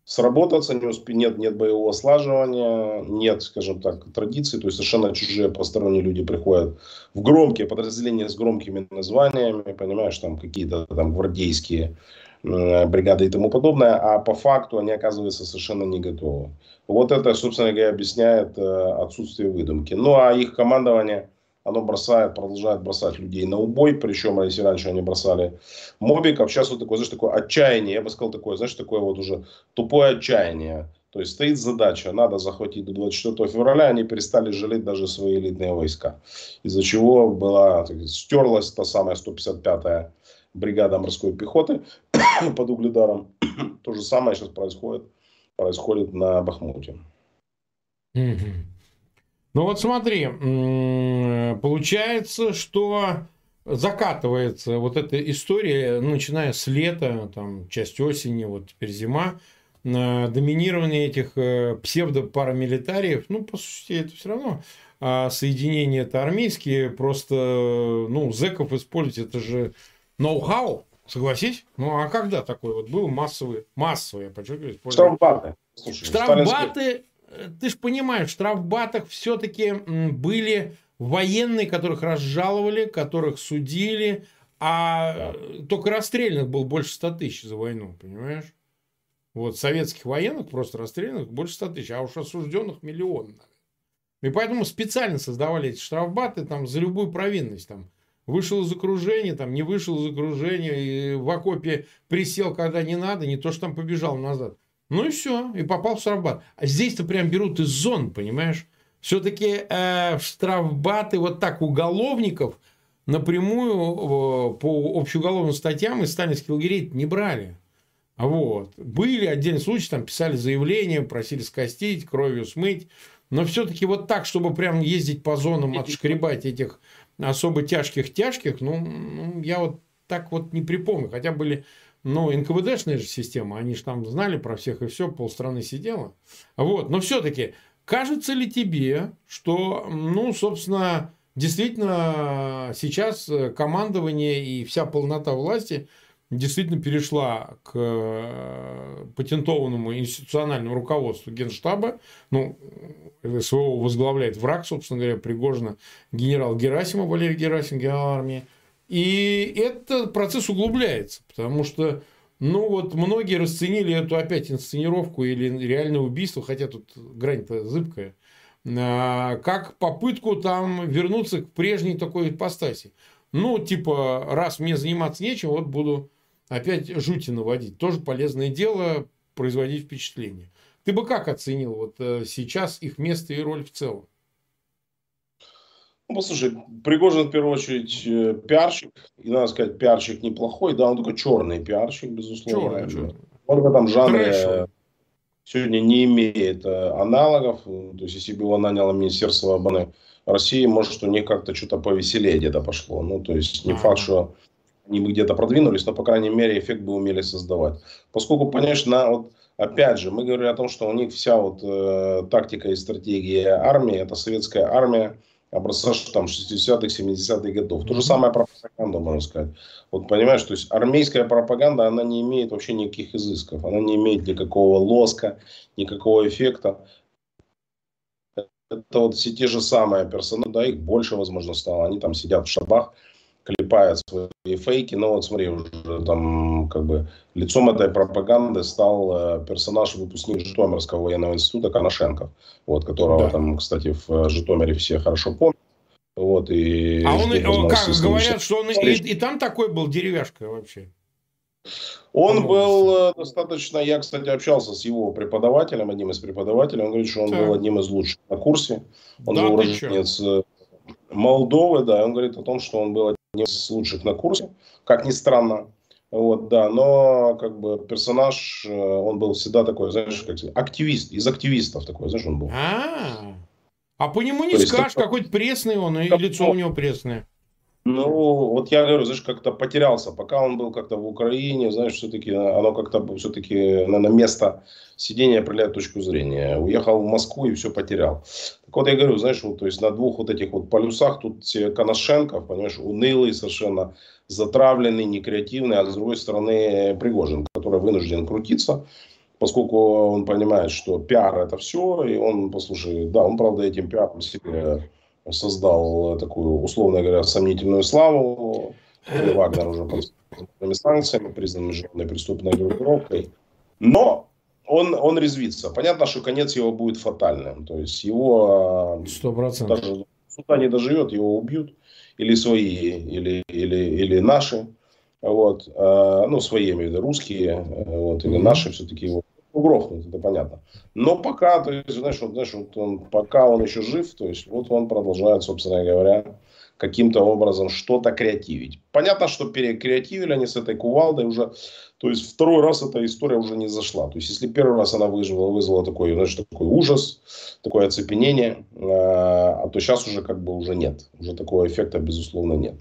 S2: сработаться, не успе... нет, нет боевого слаживания, нет, скажем так, традиций, то есть совершенно чужие посторонние люди приходят в громкие подразделения с громкими названиями, понимаешь, там какие-то там гвардейские бригады и тому подобное, а по факту они оказываются совершенно не готовы. Вот это, собственно говоря, объясняет э, отсутствие выдумки. Ну а их командование, оно бросает, продолжает бросать людей на убой, причем если раньше они бросали мобиков, сейчас вот такое, знаешь, такое отчаяние, я бы сказал такое, знаешь, такое вот уже тупое отчаяние. То есть стоит задача, надо захватить до 24 февраля, они перестали жалеть даже свои элитные войска. Из-за чего была, сказать, стерлась та самая 155-я бригада морской пехоты под Угледаром. То же самое сейчас происходит, происходит на Бахмуте.
S1: Ну вот смотри, получается, что закатывается вот эта история, начиная с лета, там, часть осени, вот теперь зима, доминирование этих э, псевдопарамилитариев, ну, по сути, это все равно а соединения это армейские, просто, ну, зэков использовать, это же ноу-хау, согласись? Ну, а когда такой вот был массовый, массовый, я подчеркиваю,
S2: Штрафбаты.
S1: Слушай, штрафбаты, э, ты же понимаешь, в штрафбатах все-таки были военные, которых разжаловали, которых судили, а да. только расстрельных было больше 100 тысяч за войну, понимаешь? Вот советских военных просто расстрелянных больше 100 тысяч, а уж осужденных миллион. И поэтому специально создавали эти штрафбаты там, за любую провинность. Там, вышел из окружения, там, не вышел из окружения, в окопе присел, когда не надо, не то, что там побежал назад. Ну и все, и попал в штрафбат. А здесь-то прям берут из зон, понимаешь? Все-таки э, штрафбаты вот так уголовников напрямую э, по общеуголовным статьям из сталинских лагерей не брали. Вот. Были отдельные случаи, там писали заявления, просили скостить, кровью смыть. Но все-таки вот так, чтобы прям ездить по зонам, отшкребать этих особо тяжких-тяжких, ну, я вот так вот не припомню. Хотя были, ну, НКВДшная же система, они же там знали про всех и все, полстраны сидело. Вот. Но все-таки, кажется ли тебе, что, ну, собственно, действительно сейчас командование и вся полнота власти – действительно перешла к э, патентованному институциональному руководству Генштаба. Ну, СВО возглавляет враг, собственно говоря, Пригожина, генерал Герасимов, Валерий Герасимов, генерал армии. И этот процесс углубляется, потому что, ну вот, многие расценили эту опять инсценировку или реальное убийство, хотя тут грань-то зыбкая, а, как попытку там вернуться к прежней такой ипостаси. Ну, типа, раз мне заниматься нечем, вот буду опять жути наводить. Тоже полезное дело производить впечатление. Ты бы как оценил вот э, сейчас их место и роль в целом?
S2: Ну, послушай, Пригожин, в первую очередь, э, пиарщик. И, надо сказать, пиарщик неплохой. Да, он только черный пиарщик, безусловно. Черный, черный. Он в этом жанре Трэш. сегодня не имеет э, аналогов. То есть, если бы его наняло Министерство обороны России, может, у них как-то что-то повеселее где-то пошло. Ну, то есть, не факт, что они бы где-то продвинулись, но, по крайней мере, эффект бы умели создавать. Поскольку, конечно, вот, опять же, мы говорим о том, что у них вся вот э, тактика и стратегия армии, это советская армия образца там 60-х, 70-х годов. То же самое пропаганда, можно сказать. Вот понимаешь, то есть армейская пропаганда, она не имеет вообще никаких изысков, она не имеет никакого лоска, никакого эффекта. Это вот все те же самые персонажи, да, их больше, возможно, стало. Они там сидят в шабах, клепает свои фейки. Но вот смотри, уже там как бы лицом этой пропаганды стал э, персонаж выпускник Житомирского военного института Коношенков, вот, которого да. там, кстати, в э, Житомире все хорошо помнят. Вот, и
S1: а он, он как говорят, что он и, и там такой был деревяшка вообще.
S2: Он был э, достаточно, я, кстати, общался с его преподавателем, одним из преподавателей, он говорит, что он так. был одним из лучших на курсе. Он да, был уроженец Молдовы, да, он говорит о том, что он был одним из лучших на курсе, как ни странно. Вот, да, но как бы персонаж, э, он был всегда такой, знаешь, как активист, из активистов такой, знаешь, он был.
S1: А, а по нему не То скажешь, какой-то пресный он, и лицо у него пресное.
S2: Ну, вот я говорю, знаешь, как-то потерялся. Пока он был как-то в Украине, знаешь, все-таки оно как-то все-таки на место сидения определяет точку зрения. Уехал в Москву и все потерял. Так вот я говорю, знаешь, вот, то есть на двух вот этих вот полюсах тут Коношенков, понимаешь, унылый совершенно, затравленный, некреативный, а с другой стороны Пригожин, который вынужден крутиться, поскольку он понимает, что пиар это все, и он, послушай, да, он, правда, этим пиаром себе создал такую, условно говоря, сомнительную славу. Вагнер уже под санкциями, признан международной преступной группировкой. Но он, он резвится. Понятно, что конец его будет фатальным. То есть его 100%. даже суда не доживет, его убьют. Или свои, или, или, или наши. Вот. А, ну, свои, имею в виду, русские. Вот, или наши все-таки его грохнут, это понятно. Но пока, то есть, знаешь, вот, знаешь, вот он, пока он еще жив, то есть вот он продолжает, собственно говоря, каким-то образом что-то креативить. Понятно, что перекреативили они с этой кувалдой уже. То есть второй раз эта история уже не зашла. То есть если первый раз она вызвала, вызвала такой, знаешь, такой ужас, такое оцепенение, а, то сейчас уже как бы уже нет. Уже такого эффекта, безусловно, нет.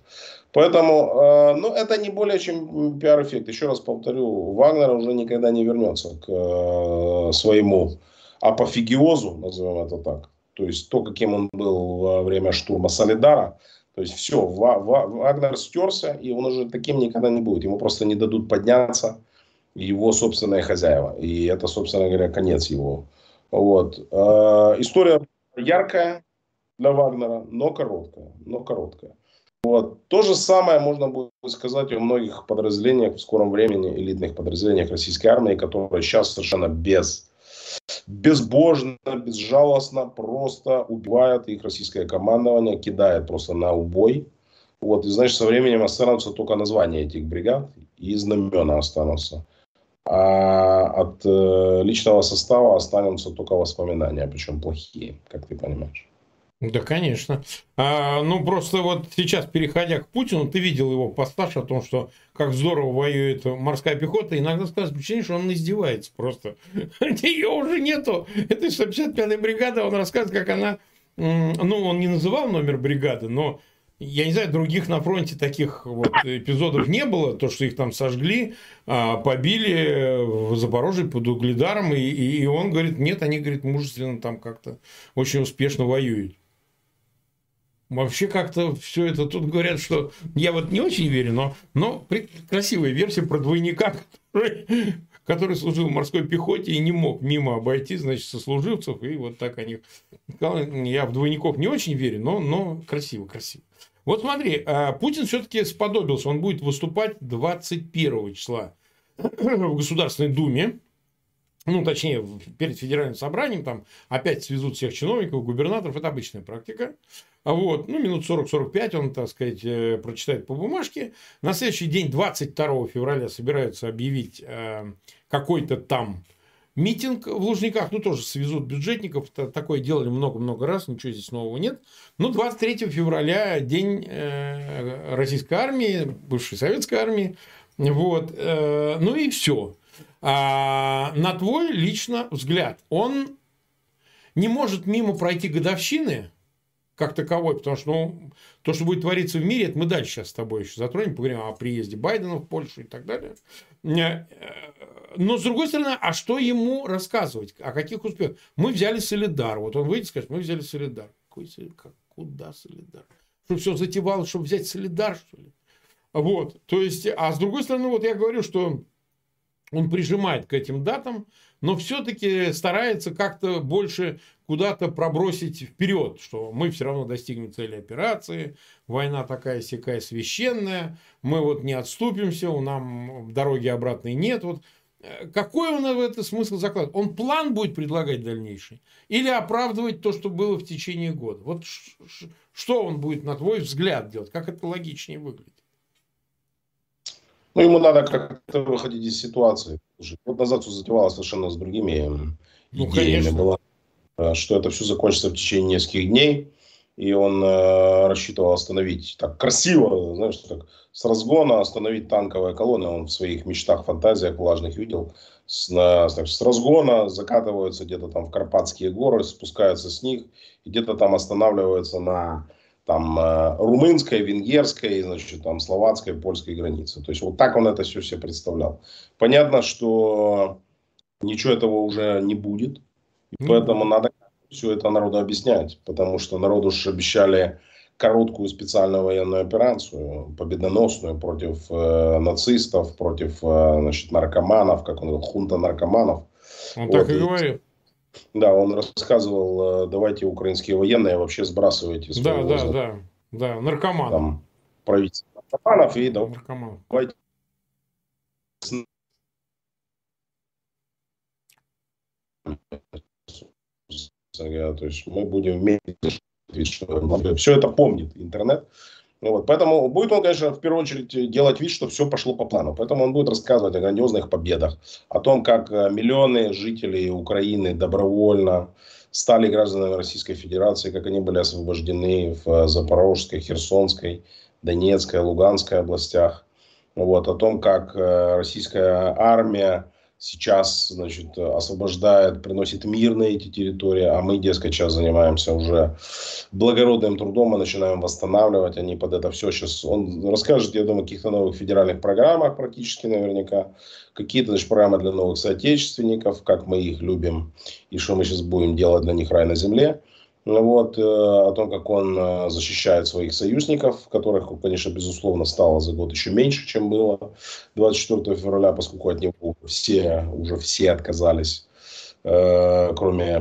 S2: Поэтому, э, ну, это не более чем пиар-эффект. Еще раз повторю, Вагнер уже никогда не вернется к э, своему апофигиозу, назовем это так. То есть то, каким он был во время штурма Солидара, То есть все, Вагнер стерся, и он уже таким никогда не будет. Ему просто не дадут подняться его собственные хозяева. И это, собственно говоря, конец его. Вот. Э, история яркая для Вагнера, но короткая. Но короткая. Вот. То же самое можно будет сказать о многих подразделениях в скором времени, элитных подразделениях российской армии, которые сейчас совершенно без безбожно, безжалостно просто убивает их российское командование, кидает просто на убой. Вот, и значит, со временем останутся только названия этих бригад и знамена останутся. А от э, личного состава останутся только воспоминания, причем плохие, как ты понимаешь.
S1: Да, конечно. А, ну, просто вот сейчас, переходя к Путину, ты видел его постаж о том, что как здорово воюет морская пехота. Иногда скажешь впечатление, что он издевается просто. Ее уже нету. Это 155-я бригада, он рассказывает, как она... Ну, он не называл номер бригады, но я не знаю, других на фронте таких вот эпизодов не было. То, что их там сожгли, а, побили в Запорожье под Угледаром. И, и он говорит, нет, они, говорит, мужественно там как-то очень успешно воюют. Вообще как-то все это тут говорят, что я вот не очень верю, но, но красивая версия про двойника, который, который служил в морской пехоте и не мог мимо обойти, значит, сослуживцев, и вот так они... Я в двойников не очень верю, но, но красиво, красиво. Вот смотри, а, Путин все-таки сподобился, он будет выступать 21 числа в Государственной Думе ну, точнее, перед федеральным собранием, там опять свезут всех чиновников, губернаторов, это обычная практика. А вот, ну, минут 40-45 он, так сказать, э, прочитает по бумажке. На следующий день, 22 февраля, собираются объявить э, какой-то там митинг в Лужниках, ну, тоже свезут бюджетников, такое делали много-много раз, ничего здесь нового нет. Ну, 23 февраля, день э, российской армии, бывшей советской армии, вот, ну и все. А, на твой лично взгляд, он не может мимо пройти годовщины как таковой, потому что ну, то, что будет твориться в мире, это мы дальше сейчас с тобой еще затронем, поговорим о приезде Байдена в Польшу и так далее. Э, но, с другой стороны, а что ему рассказывать? О каких успехах? Мы взяли Солидар. Вот он выйдет и скажет, мы взяли Солидар. Какой Солидар? Куда Солидар? Что все затевало, чтобы взять Солидар, что ли? Вот. То есть, а с другой стороны, вот я говорю, что он прижимает к этим датам, но все-таки старается как-то больше куда-то пробросить вперед, что мы все равно достигнем цели операции, война такая сякая священная, мы вот не отступимся, у нам дороги обратной нет. Вот э, какой он в это смысл закладывает? Он план будет предлагать дальнейший? Или оправдывать то, что было в течение года? Вот что он будет, на твой взгляд, делать? Как это логичнее выглядит?
S2: Ну, ему надо как-то выходить из ситуации. Год назад все затевалось совершенно с другими ну, идеями. Конечно. Было, э, что это все закончится в течение нескольких дней. И он э, рассчитывал остановить так красиво, знаешь, так, с разгона остановить танковые колонны. Он в своих мечтах, фантазиях влажных видел. С, на, так, с разгона закатываются где-то там в Карпатские горы, спускаются с них и где-то там останавливаются на там э, румынской, венгерской, значит, там словацкой, польской границы. То есть вот так он это все себе представлял. Понятно, что ничего этого уже не будет, и mm-hmm. поэтому надо все это народу объяснять, потому что народу же обещали короткую специальную военную операцию, победоносную против э, нацистов, против э, значит, наркоманов, как он говорил, хунта наркоманов.
S1: Он вот, так и говорит.
S2: Да, он рассказывал, э, давайте украинские военные вообще сбрасывайте
S1: Да, да, за, да, да, наркоман. Там,
S2: правительство наркоманов и наркоман. давайте то есть мы будем вместе, все это помнит интернет. Вот. Поэтому будет он, конечно, в первую очередь делать вид, что все пошло по плану. Поэтому он будет рассказывать о грандиозных победах, о том, как э, миллионы жителей Украины добровольно стали гражданами Российской Федерации, как они были освобождены в э, Запорожской, Херсонской, Донецкой, Луганской областях. Вот, о том, как э, российская армия сейчас, значит, освобождает, приносит мир на эти территории, а мы, дескать, сейчас занимаемся уже благородным трудом и начинаем восстанавливать. Они под это все сейчас... Он расскажет, я думаю, о каких-то новых федеральных программах практически наверняка. Какие-то значит, программы для новых соотечественников, как мы их любим и что мы сейчас будем делать для них рай на земле. Вот, о том, как он защищает своих союзников, которых, конечно, безусловно, стало за год еще меньше, чем было 24 февраля, поскольку от него все, уже все отказались, кроме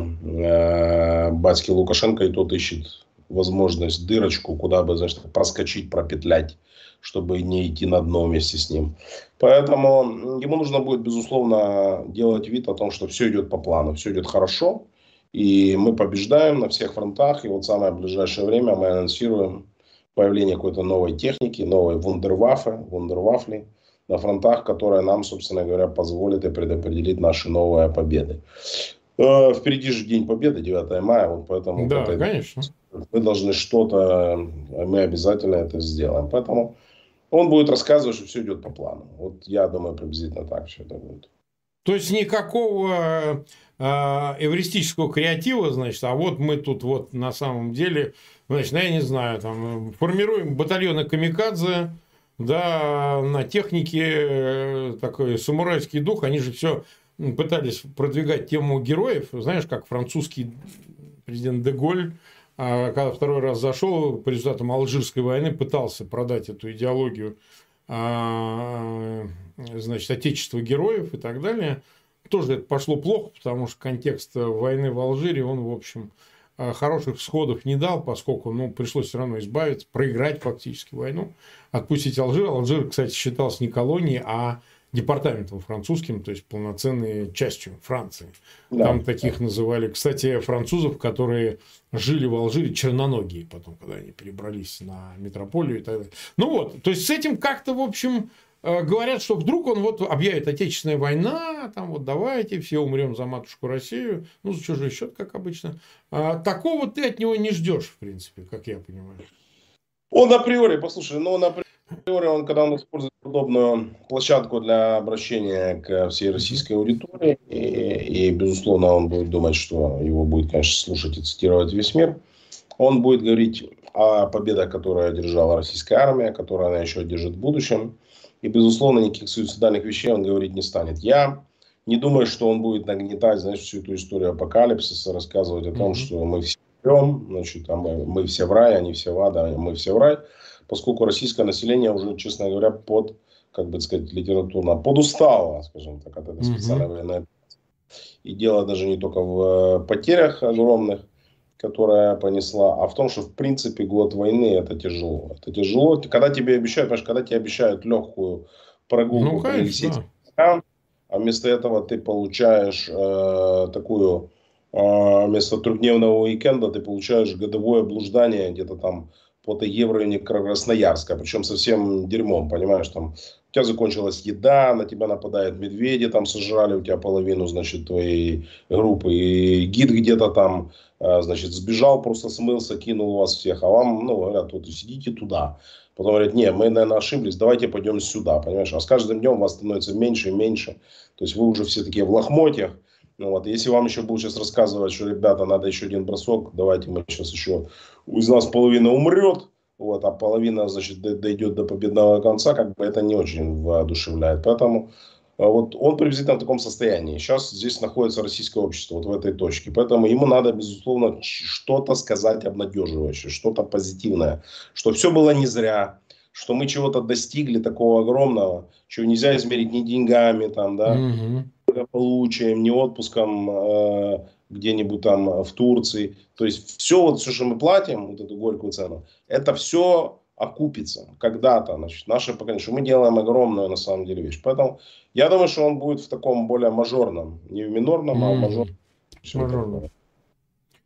S2: батьки Лукашенко, и тот ищет возможность, дырочку, куда бы, значит, проскочить, пропетлять чтобы не идти на дно вместе с ним. Поэтому ему нужно будет, безусловно, делать вид о том, что все идет по плану, все идет хорошо, и мы побеждаем на всех фронтах, и вот самое ближайшее время мы анонсируем появление какой-то новой техники, новой вундерваффе, вундервафли на фронтах, которая нам, собственно говоря, позволит и предопределить наши новые победы. Э, впереди же День Победы, 9 мая, вот поэтому...
S1: Да, конечно.
S2: Мы должны что-то, мы обязательно это сделаем. Поэтому он будет рассказывать, что все идет по плану. Вот я думаю, приблизительно так все это будет.
S1: То есть никакого э, эвристического креатива, значит, а вот мы тут вот на самом деле, значит, ну, я не знаю, там формируем батальоны камикадзе, да, на технике э, такой самурайский дух, они же все пытались продвигать тему героев, знаешь, как французский президент Деголь а когда второй раз зашел по результатам Алжирской войны, пытался продать эту идеологию значит, отечества героев и так далее. Тоже это пошло плохо, потому что контекст войны в Алжире, он, в общем, а, хороших сходов не дал, поскольку ну, пришлось все равно избавиться, проиграть фактически войну, отпустить Алжир. Алжир, кстати, считался не колонией, а департаментом французским, то есть полноценной частью Франции. Да. Там таких называли, кстати, французов, которые жили в Алжире, черноногие потом, когда они перебрались на метрополию и так далее. Ну вот, то есть с этим как-то, в общем, э, говорят, что вдруг он вот объявит отечественная война, там вот давайте, все умрем за матушку Россию, ну, за чужой счет, как обычно. А, такого ты от него не ждешь, в принципе, как я понимаю.
S2: Он априори, послушай, ну, он априори он, когда он использует подобную площадку для обращения к всей российской аудитории, и, и, безусловно, он будет думать, что его будет, конечно, слушать и цитировать весь мир, он будет говорить о победах, которые одержала российская армия, которые она еще одержит в будущем. И, безусловно, никаких суицидальных вещей он говорить не станет. Я не думаю, что он будет нагнетать, знаешь, всю эту историю апокалипсиса, рассказывать о том, mm-hmm. что мы все умрем, значит, а мы, мы все в рай, они все в ад, а мы все в рай поскольку российское население уже, честно говоря, под, как бы сказать, литературно, подустало, скажем так, от этой специальной военной И дело даже не только в э, потерях огромных, которая понесла, а в том, что в принципе год войны это тяжело. Это тяжело, когда тебе обещают, понимаешь, когда тебе обещают легкую прогулку ну, конечно, да. а вместо этого ты получаешь э, такую, э, вместо трехдневного уикенда ты получаешь годовое блуждание где-то там по евро Красноярска, причем совсем дерьмом, понимаешь, там у тебя закончилась еда, на тебя нападают медведи, там сожрали у тебя половину, значит, твоей группы, и гид где-то там, а, значит, сбежал, просто смылся, кинул вас всех, а вам, ну, говорят, вот сидите туда. Потом говорят, не, мы, наверное, ошиблись, давайте пойдем сюда, понимаешь, а с каждым днем вас становится меньше и меньше, то есть вы уже все такие в лохмотьях, ну, вот, если вам еще будут сейчас рассказывать, что, ребята, надо еще один бросок, давайте мы сейчас еще, из нас половина умрет, вот, а половина, значит, дойдет до победного конца, как бы это не очень воодушевляет. Поэтому а, вот он приблизительно в таком состоянии. Сейчас здесь находится российское общество, вот в этой точке. Поэтому ему надо, безусловно, что-то сказать обнадеживающее, что-то позитивное, что все было не зря, что мы чего-то достигли такого огромного, чего нельзя измерить ни деньгами, там, да, угу благополучием, не отпуском э, где-нибудь там в Турции. То есть все вот, все, что мы платим, вот эту горькую цену, это все окупится когда-то. Значит, наше поколение, что мы делаем огромную на самом деле вещь. Поэтому я думаю, что он будет в таком более мажорном, не в минорном, mm-hmm. а в мажорном. Мажорном.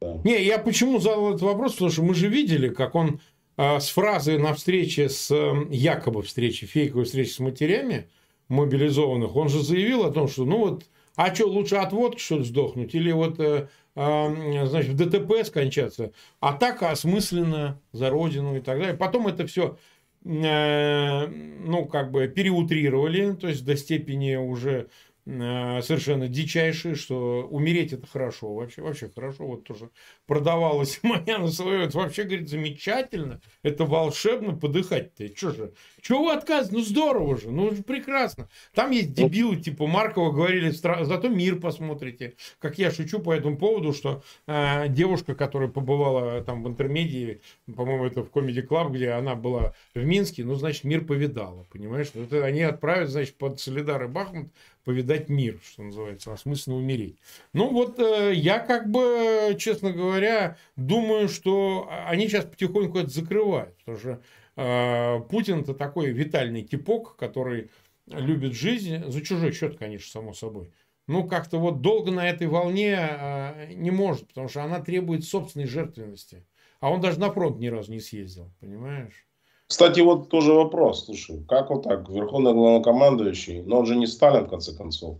S1: Да. Не, я почему задал этот вопрос, потому что мы же видели, как он э, с фразы на встрече с э, якобы встрече, фейковой встрече с матерями, мобилизованных, он же заявил о том, что ну вот, а что, лучше от водки что ли сдохнуть? Или вот э, э, значит, в ДТП скончаться, а так осмысленно за родину и так далее. Потом это все э, ну, как бы переутрировали, то есть до степени уже совершенно дичайшие, что умереть это хорошо, вообще, вообще хорошо, вот тоже продавалась моя на свое, это вообще, говорит, замечательно, это волшебно подыхать-то, что же, чего вы отказываете, ну здорово же, ну прекрасно, там есть дебилы, типа Маркова говорили, зато мир посмотрите, как я шучу по этому поводу, что э, девушка, которая побывала там в интермедии, по-моему, это в Comedy Club, где она была в Минске, ну, значит, мир повидала, понимаешь, вот они отправят, значит, под Солидар и Бахмут, повидать мир, что называется, осмысленно умереть. Ну вот э, я как бы, честно говоря, думаю, что они сейчас потихоньку это закрывают, потому что э, Путин это такой витальный типок, который любит жизнь, за чужой счет, конечно, само собой. Ну, как-то вот долго на этой волне э, не может, потому что она требует собственной жертвенности. А он даже на фронт ни разу не съездил, понимаешь?
S2: Кстати, вот тоже вопрос. Слушай, как вот так? Верховный главнокомандующий, но он же не Сталин, в конце концов.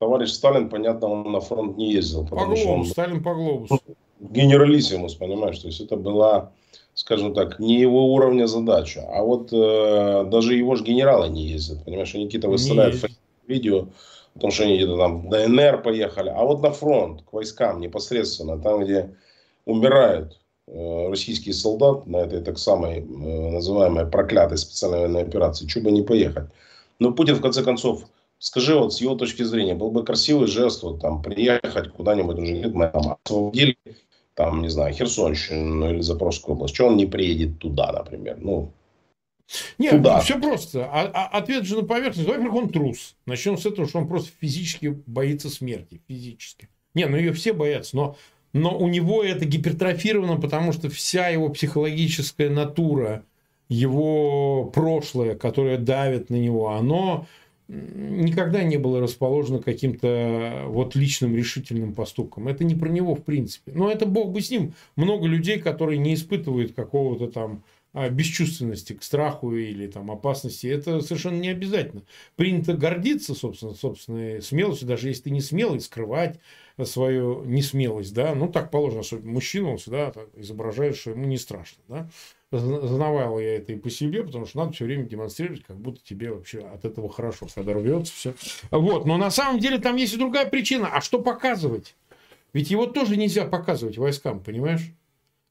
S2: Товарищ Сталин, понятно, он на фронт не ездил.
S1: По глобусу, он... Сталин по глобусу.
S2: Генералиссимус, понимаешь? То есть это была, скажем так, не его уровня задача. А вот э, даже его же генералы не ездят, понимаешь? Они какие-то выставляют видео о том, что они где-то там в ДНР поехали. А вот на фронт, к войскам непосредственно, там, где умирают российский солдат на этой так самой э, называемой проклятой специальной военной операции, чего бы не поехать. Но Путин, в конце концов, скажи, вот с его точки зрения, был бы красивый жест, вот, там, приехать куда-нибудь, уже говорит, мы там освободили, там, не знаю, Херсонщину или Запорожскую область, что он не приедет туда, например, ну,
S1: нет, туда. все просто. А, а, ответ же на поверхность. Во-первых, он трус. Начнем с этого, что он просто физически боится смерти. Физически. Не, ну ее все боятся. Но но у него это гипертрофировано, потому что вся его психологическая натура, его прошлое, которое давит на него, оно никогда не было расположено каким-то вот личным решительным поступком. Это не про него в принципе. Но это бог бы с ним. Много людей, которые не испытывают какого-то там бесчувственности к страху или там, опасности, это совершенно не обязательно. Принято гордиться, собственно, собственной смелостью, даже если ты не смелый, скрывать свою несмелость, да, ну, так положено, что мужчина, он всегда изображает, что ему не страшно, да. Знавал я это и по себе, потому что надо все время демонстрировать, как будто тебе вообще от этого хорошо, когда рвется все. Вот, но на самом деле там есть и другая причина. А что показывать? Ведь его тоже нельзя показывать войскам, понимаешь?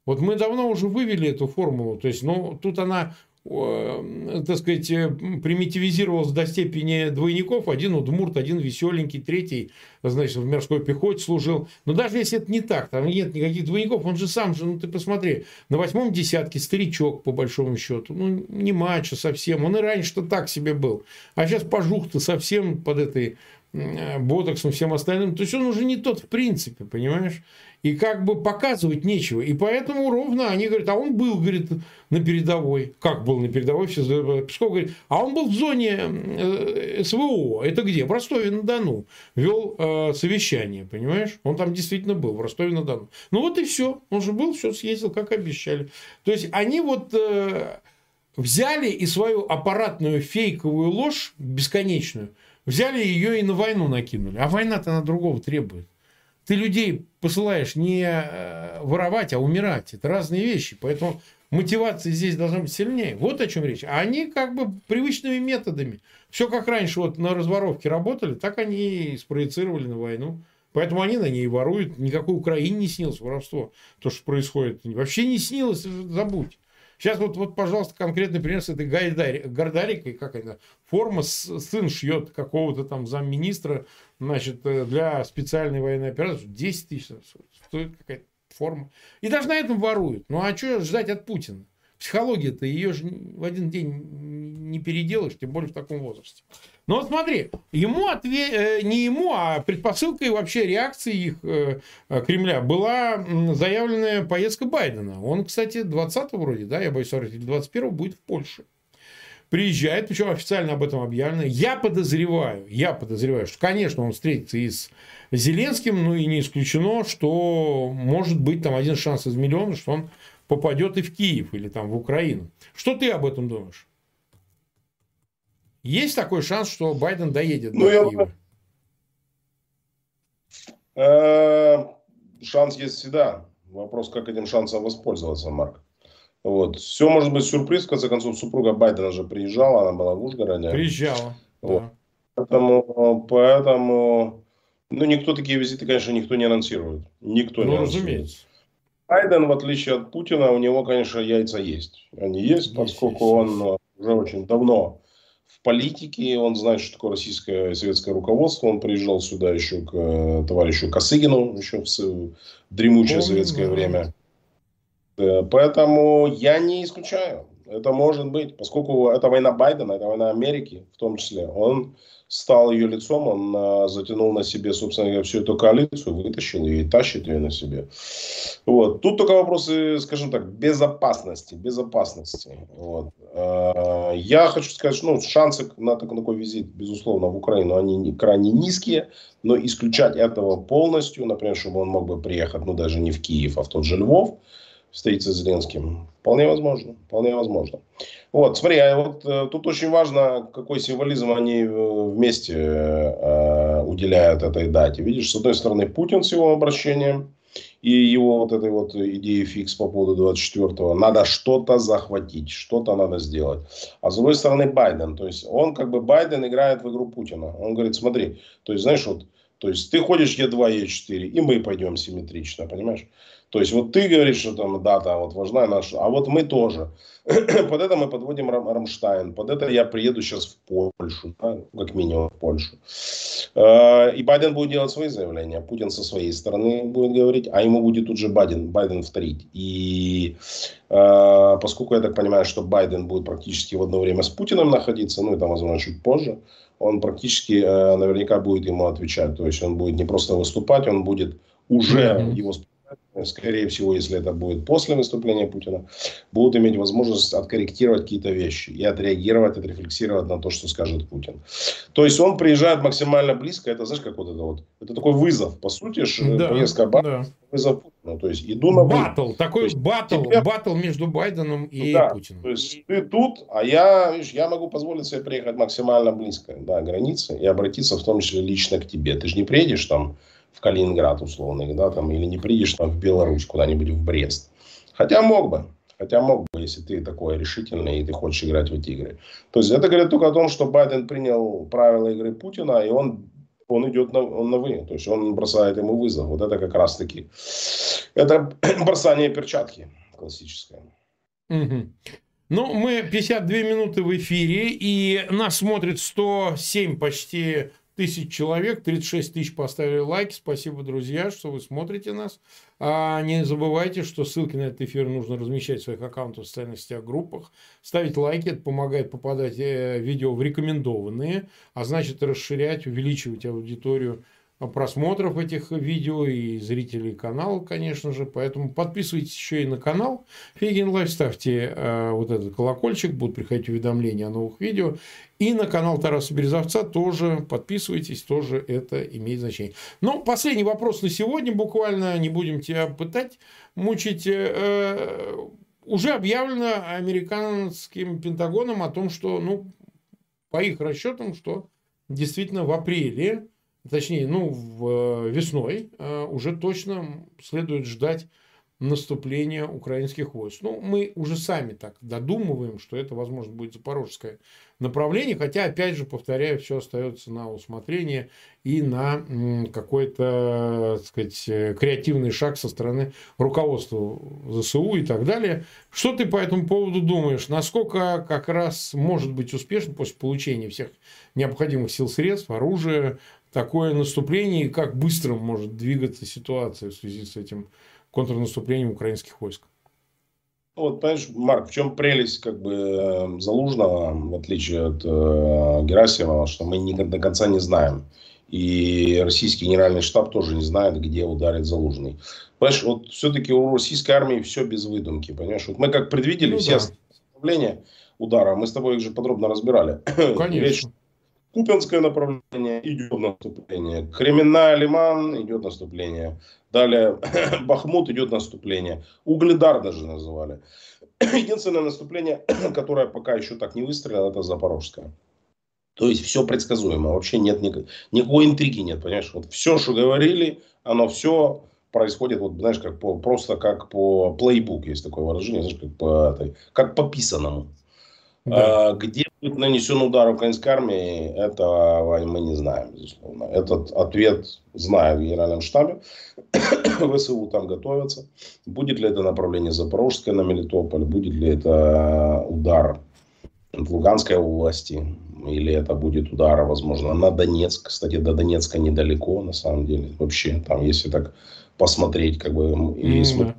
S1: Вот мы давно уже вывели эту формулу. То есть, ну, тут она так сказать, э, примитивизировалась до степени двойников. Один удмурт, один веселенький, третий, значит, в морской пехоте служил. Но даже если это не так, там нет никаких двойников, он же сам же, ну ты посмотри, на восьмом десятке старичок, по большому счету, ну не мачо совсем, он и раньше-то так себе был. А сейчас пожух-то совсем под этой ботоксом, всем остальным. То есть он уже не тот в принципе, понимаешь? и как бы показывать нечего. И поэтому ровно они говорят, а он был, говорит, на передовой. Как был на передовой? Все Песков говорит, а он был в зоне э, СВО. Это где? В Ростове-на-Дону. Вел э, совещание, понимаешь? Он там действительно был, в Ростове-на-Дону. Ну вот и все. Он же был, все съездил, как обещали. То есть они вот э, взяли и свою аппаратную фейковую ложь бесконечную, взяли ее и на войну накинули. А война-то она другого требует. Ты людей посылаешь не э, воровать, а умирать. Это разные вещи. Поэтому мотивация здесь должна быть сильнее. Вот о чем речь. А они как бы привычными методами. Все как раньше вот на разворовке работали, так они и спроецировали на войну. Поэтому они на ней воруют. Никакой Украине не снилось воровство. То, что происходит. Вообще не снилось, забудь. Сейчас вот, вот пожалуйста, конкретный пример с этой Гордарикой, как это, форма сын шьет какого-то там замминистра, значит, э, для специальной военной операции, 10 тысяч стоит какая-то форма. И даже на этом воруют. Ну, а что ждать от Путина? Психология-то ее же в один день не переделаешь, тем более в таком возрасте. Но вот смотри, ему отве... Э, не ему, а предпосылкой вообще реакции их э, Кремля была заявленная поездка Байдена. Он, кстати, 20 вроде, да, я боюсь, 21 будет в Польше. Приезжает, причем официально об этом объявлено. Я подозреваю, я подозреваю, что, конечно, он встретится и с Зеленским, но и не исключено, что может быть там один шанс из миллиона, что он попадет и в Киев или там в Украину. Что ты об этом думаешь? Есть такой шанс, что Байден доедет ну, до я... Киева?
S2: Э, шанс есть всегда. Вопрос, как этим шансом воспользоваться, Марк. Вот. Все может быть сюрприз. В конце концов, супруга Байдена же приезжала, она была в Ужгороде.
S1: Приезжала. Вот. Да.
S2: Поэтому, поэтому, ну, никто такие визиты, конечно, никто не анонсирует. Никто
S1: ну,
S2: не
S1: разумеется.
S2: Байден, в отличие от Путина, у него, конечно, яйца есть. Они есть, есть поскольку есть, он уже очень давно в политике, он знает, что такое российское и советское руководство. Он приезжал сюда еще к э, товарищу Косыгину, еще в дремучее советское время. Э, поэтому я не исключаю. Это может быть, поскольку это война Байдена, это война Америки в том числе. Он стал ее лицом, он а, затянул на себе, собственно говоря, всю эту коалицию, вытащил ее и тащит ее на себе. Вот. Тут только вопросы, скажем так, безопасности. безопасности. Вот. А, я хочу сказать, что ну, шансы на такой, такой визит, безусловно, в Украину, они крайне низкие, но исключать этого полностью, например, чтобы он мог бы приехать, ну, даже не в Киев, а в тот же Львов, встретиться с Зеленским. Вполне возможно. Вполне возможно. Вот, смотри, а вот э, тут очень важно, какой символизм они э, вместе э, уделяют этой дате. Видишь, с одной стороны, Путин с его обращением и его вот этой вот идеи фикс по поводу 24-го. Надо что-то захватить, что-то надо сделать. А с другой стороны, Байден. То есть, он как бы, Байден играет в игру Путина. Он говорит, смотри, то есть, знаешь, вот, то есть, ты ходишь Е2, Е4, и мы пойдем симметрично, понимаешь? То есть вот ты говоришь, что там дата вот важна наша, а вот мы тоже. под это мы подводим Рам, Рамштайн, под это я приеду сейчас в Польшу, да, как минимум в Польшу. Э, и Байден будет делать свои заявления, Путин со своей стороны будет говорить, а ему будет тут же Байден, Байден вторить. И э, поскольку я так понимаю, что Байден будет практически в одно время с Путиным находиться, ну это возможно чуть позже, он практически э, наверняка будет ему отвечать. То есть он будет не просто выступать, он будет уже его скорее всего, если это будет после выступления Путина, будут иметь возможность откорректировать какие-то вещи и отреагировать, отрефлексировать на то, что скажет Путин. То есть он приезжает максимально близко, это знаешь, как вот это вот, это такой вызов, по сути, да, поездка да. вызов Путину. То есть иду на
S1: батл, такой есть, батл, батл между Байденом и да, Путиным.
S2: То есть ты тут, а я, видишь, я могу позволить себе приехать максимально близко, да, границы и обратиться в том числе лично к тебе. Ты же не приедешь там в Калининград условный, да, там, или не приедешь там в Беларусь, куда-нибудь в Брест. Хотя мог бы, хотя мог бы, если ты такой решительный и ты хочешь играть в эти игры. То есть это говорит только о том, что Байден принял правила игры Путина, и он, он идет на, он на вы, то есть он бросает ему вызов. Вот это как раз-таки, это бросание перчатки классическое.
S1: Угу. Ну, мы 52 минуты в эфире, и нас смотрит 107 почти тысяч человек, 36 тысяч поставили лайки. Спасибо, друзья, что вы смотрите нас. А не забывайте, что ссылки на этот эфир нужно размещать в своих аккаунтах в социальных сетях, группах. Ставить лайки, это помогает попадать э, видео в рекомендованные, а значит расширять, увеличивать аудиторию просмотров этих видео и зрителей канала, конечно же. Поэтому подписывайтесь еще и на канал Фейгин Live, ставьте э, вот этот колокольчик, будут приходить уведомления о новых видео. И на канал Тараса Березовца тоже подписывайтесь, тоже это имеет значение. Ну, последний вопрос на сегодня буквально, не будем тебя пытать, мучить. Э, уже объявлено американским Пентагоном о том, что, ну, по их расчетам, что действительно в апреле точнее, ну, в, э, весной э, уже точно следует ждать наступления украинских войск. Ну, мы уже сами так додумываем, что это, возможно, будет запорожское направление, хотя, опять же, повторяю, все остается на усмотрение и на какой-то, так сказать, э, креативный шаг со стороны руководства ЗСУ и так далее. Что ты по этому поводу думаешь? Насколько как раз может быть успешно после получения всех необходимых сил средств, оружия, такое наступление и как быстро может двигаться ситуация в связи с этим контрнаступлением украинских войск?
S2: Вот, понимаешь, Марк, в чем прелесть как бы э, Залужного, в отличие от э, Герасимова, что мы не, до конца не знаем. И российский генеральный штаб тоже не знает, где ударит Залужный. Понимаешь, вот все-таки у российской армии все без выдумки. Понимаешь, вот мы как предвидели ну, все да. направления удара, мы с тобой их же подробно разбирали.
S1: Конечно. Речь
S2: Купинское направление идет наступление. Кременная Лиман идет наступление. Далее Бахмут идет наступление. Угледар даже называли. Единственное наступление, которое пока еще так не выстрелило, это Запорожское. То есть все предсказуемо. Вообще нет никакой, никакой интриги нет, понимаешь? Вот все, что говорили, оно все происходит, вот, знаешь, как по, просто как по плейбук, есть такое выражение, знаешь, как по, как по писанному. Да. А, где будет нанесен удар украинской армии, этого мы не знаем, безусловно. Этот ответ знаю в Генеральном штабе. ВСУ там готовятся. Будет ли это направление Запорожское на Мелитополь, будет ли это удар в Луганской области, или это будет удар, возможно, на Донецк. Кстати, до Донецка недалеко, на самом деле. Вообще, там, если так посмотреть, как бы, и mm-hmm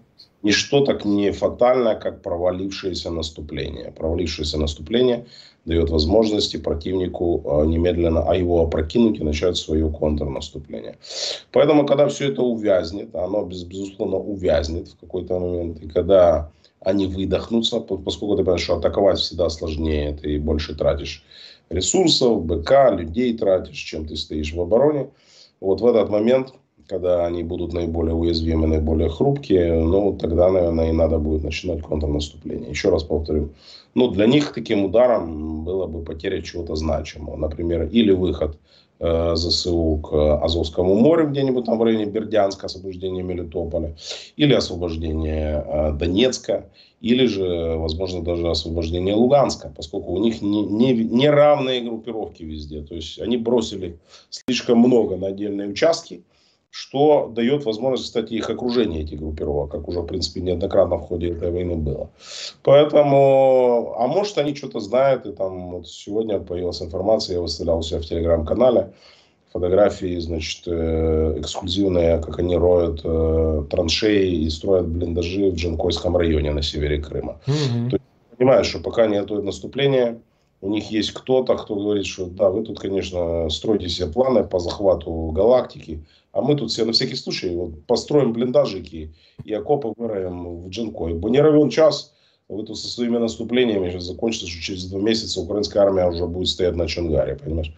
S2: ничто так не фатально, как провалившееся наступление. Провалившееся наступление дает возможности противнику а, немедленно а его опрокинуть и начать свое контрнаступление. Поэтому, когда все это увязнет, оно безусловно увязнет в какой-то момент, и когда они выдохнутся, поскольку ты понимаешь, что атаковать всегда сложнее, ты больше тратишь ресурсов, БК, людей тратишь, чем ты стоишь в обороне. Вот в этот момент когда они будут наиболее уязвимы, наиболее хрупкие, ну, тогда, наверное, и надо будет начинать контрнаступление. Еще раз повторю, ну, для них таким ударом было бы потеря чего-то значимого. Например, или выход э, ЗСУ к Азовскому морю, где-нибудь там в районе Бердянска, освобождение Мелитополя, или освобождение э, Донецка, или же, возможно, даже освобождение Луганска, поскольку у них не, не, не равные группировки везде. То есть они бросили слишком много на отдельные участки, что дает возможность, кстати, их окружения, этих группировок, как уже, в принципе, неоднократно в ходе этой войны было. Поэтому, а может, они что-то знают, и там вот сегодня появилась информация, я выставлял у себя в телеграм-канале, фотографии, значит, э, эксклюзивные, как они роют э, траншеи и строят блиндажи в Джанкойском районе на севере Крыма. Mm-hmm. То есть, понимаешь, что пока нет наступления, у них есть кто-то, кто говорит, что да, вы тут, конечно, строите себе планы по захвату галактики, а мы тут все на всякий случай вот, построим блиндажики и окопы выроем в Джинкой. Бо не равен час, вы тут со своими наступлениями сейчас закончится, что через два месяца украинская армия уже будет стоять на Чангаре, понимаешь?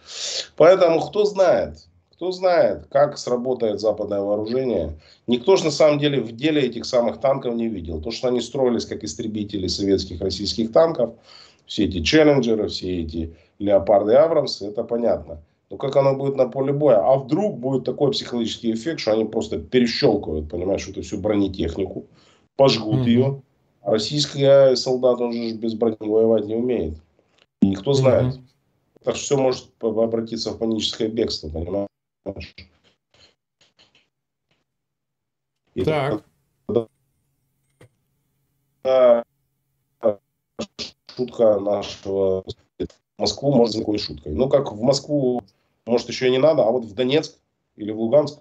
S2: Поэтому кто знает, кто знает, как сработает западное вооружение. Никто же на самом деле в деле этих самых танков не видел. То, что они строились как истребители советских, российских танков, все эти челленджеры, все эти леопарды и абрамсы, это понятно. Ну, как оно будет на поле боя? А вдруг будет такой психологический эффект, что они просто перещелкивают, понимаешь, эту всю бронетехнику, пожгут mm-hmm. ее. А российский солдат, он же без брони воевать не умеет. И никто знает. Mm-hmm. Так что все может обратиться в паническое бегство, понимаешь? И так. Шутка нашего Москву может быть такой шуткой. Ну, как в Москву может, еще и не надо, а вот в Донецк или в Луганск,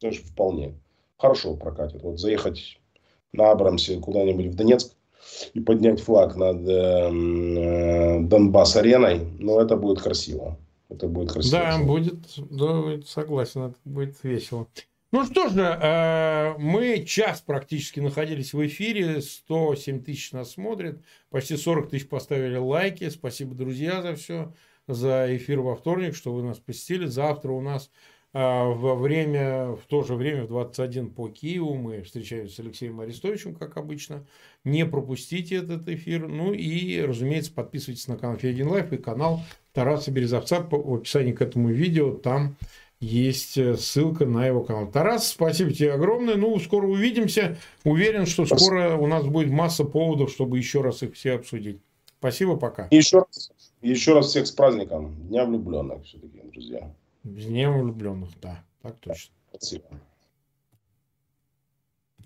S2: тоже вполне хорошо прокатит. Вот заехать на Абрамсе куда-нибудь в Донецк и поднять флаг над э, Донбасс-ареной, ну, это будет красиво. Это будет красиво.
S1: Да, будет, да, согласен, это будет весело. Ну что же, э, мы час практически находились в эфире, 107 тысяч нас смотрят, почти 40 тысяч поставили лайки. Спасибо, друзья, за все за эфир во вторник, что вы нас посетили. Завтра у нас а, во время, в то же время в 21 по Киеву мы встречаемся с Алексеем Арестовичем, как обычно. Не пропустите этот эфир. Ну и, разумеется, подписывайтесь на канал Фейгин Live и канал Тараса Березовца в описании к этому видео. Там есть э, ссылка на его канал. Тарас, спасибо тебе огромное. Ну, скоро увидимся. Уверен, что скоро у нас будет масса поводов, чтобы еще раз их все обсудить. Спасибо, пока.
S2: еще раз, еще раз всех с праздником. Дня влюбленных все-таки, друзья.
S1: С Днем влюбленных, да. Так точно.
S2: Спасибо.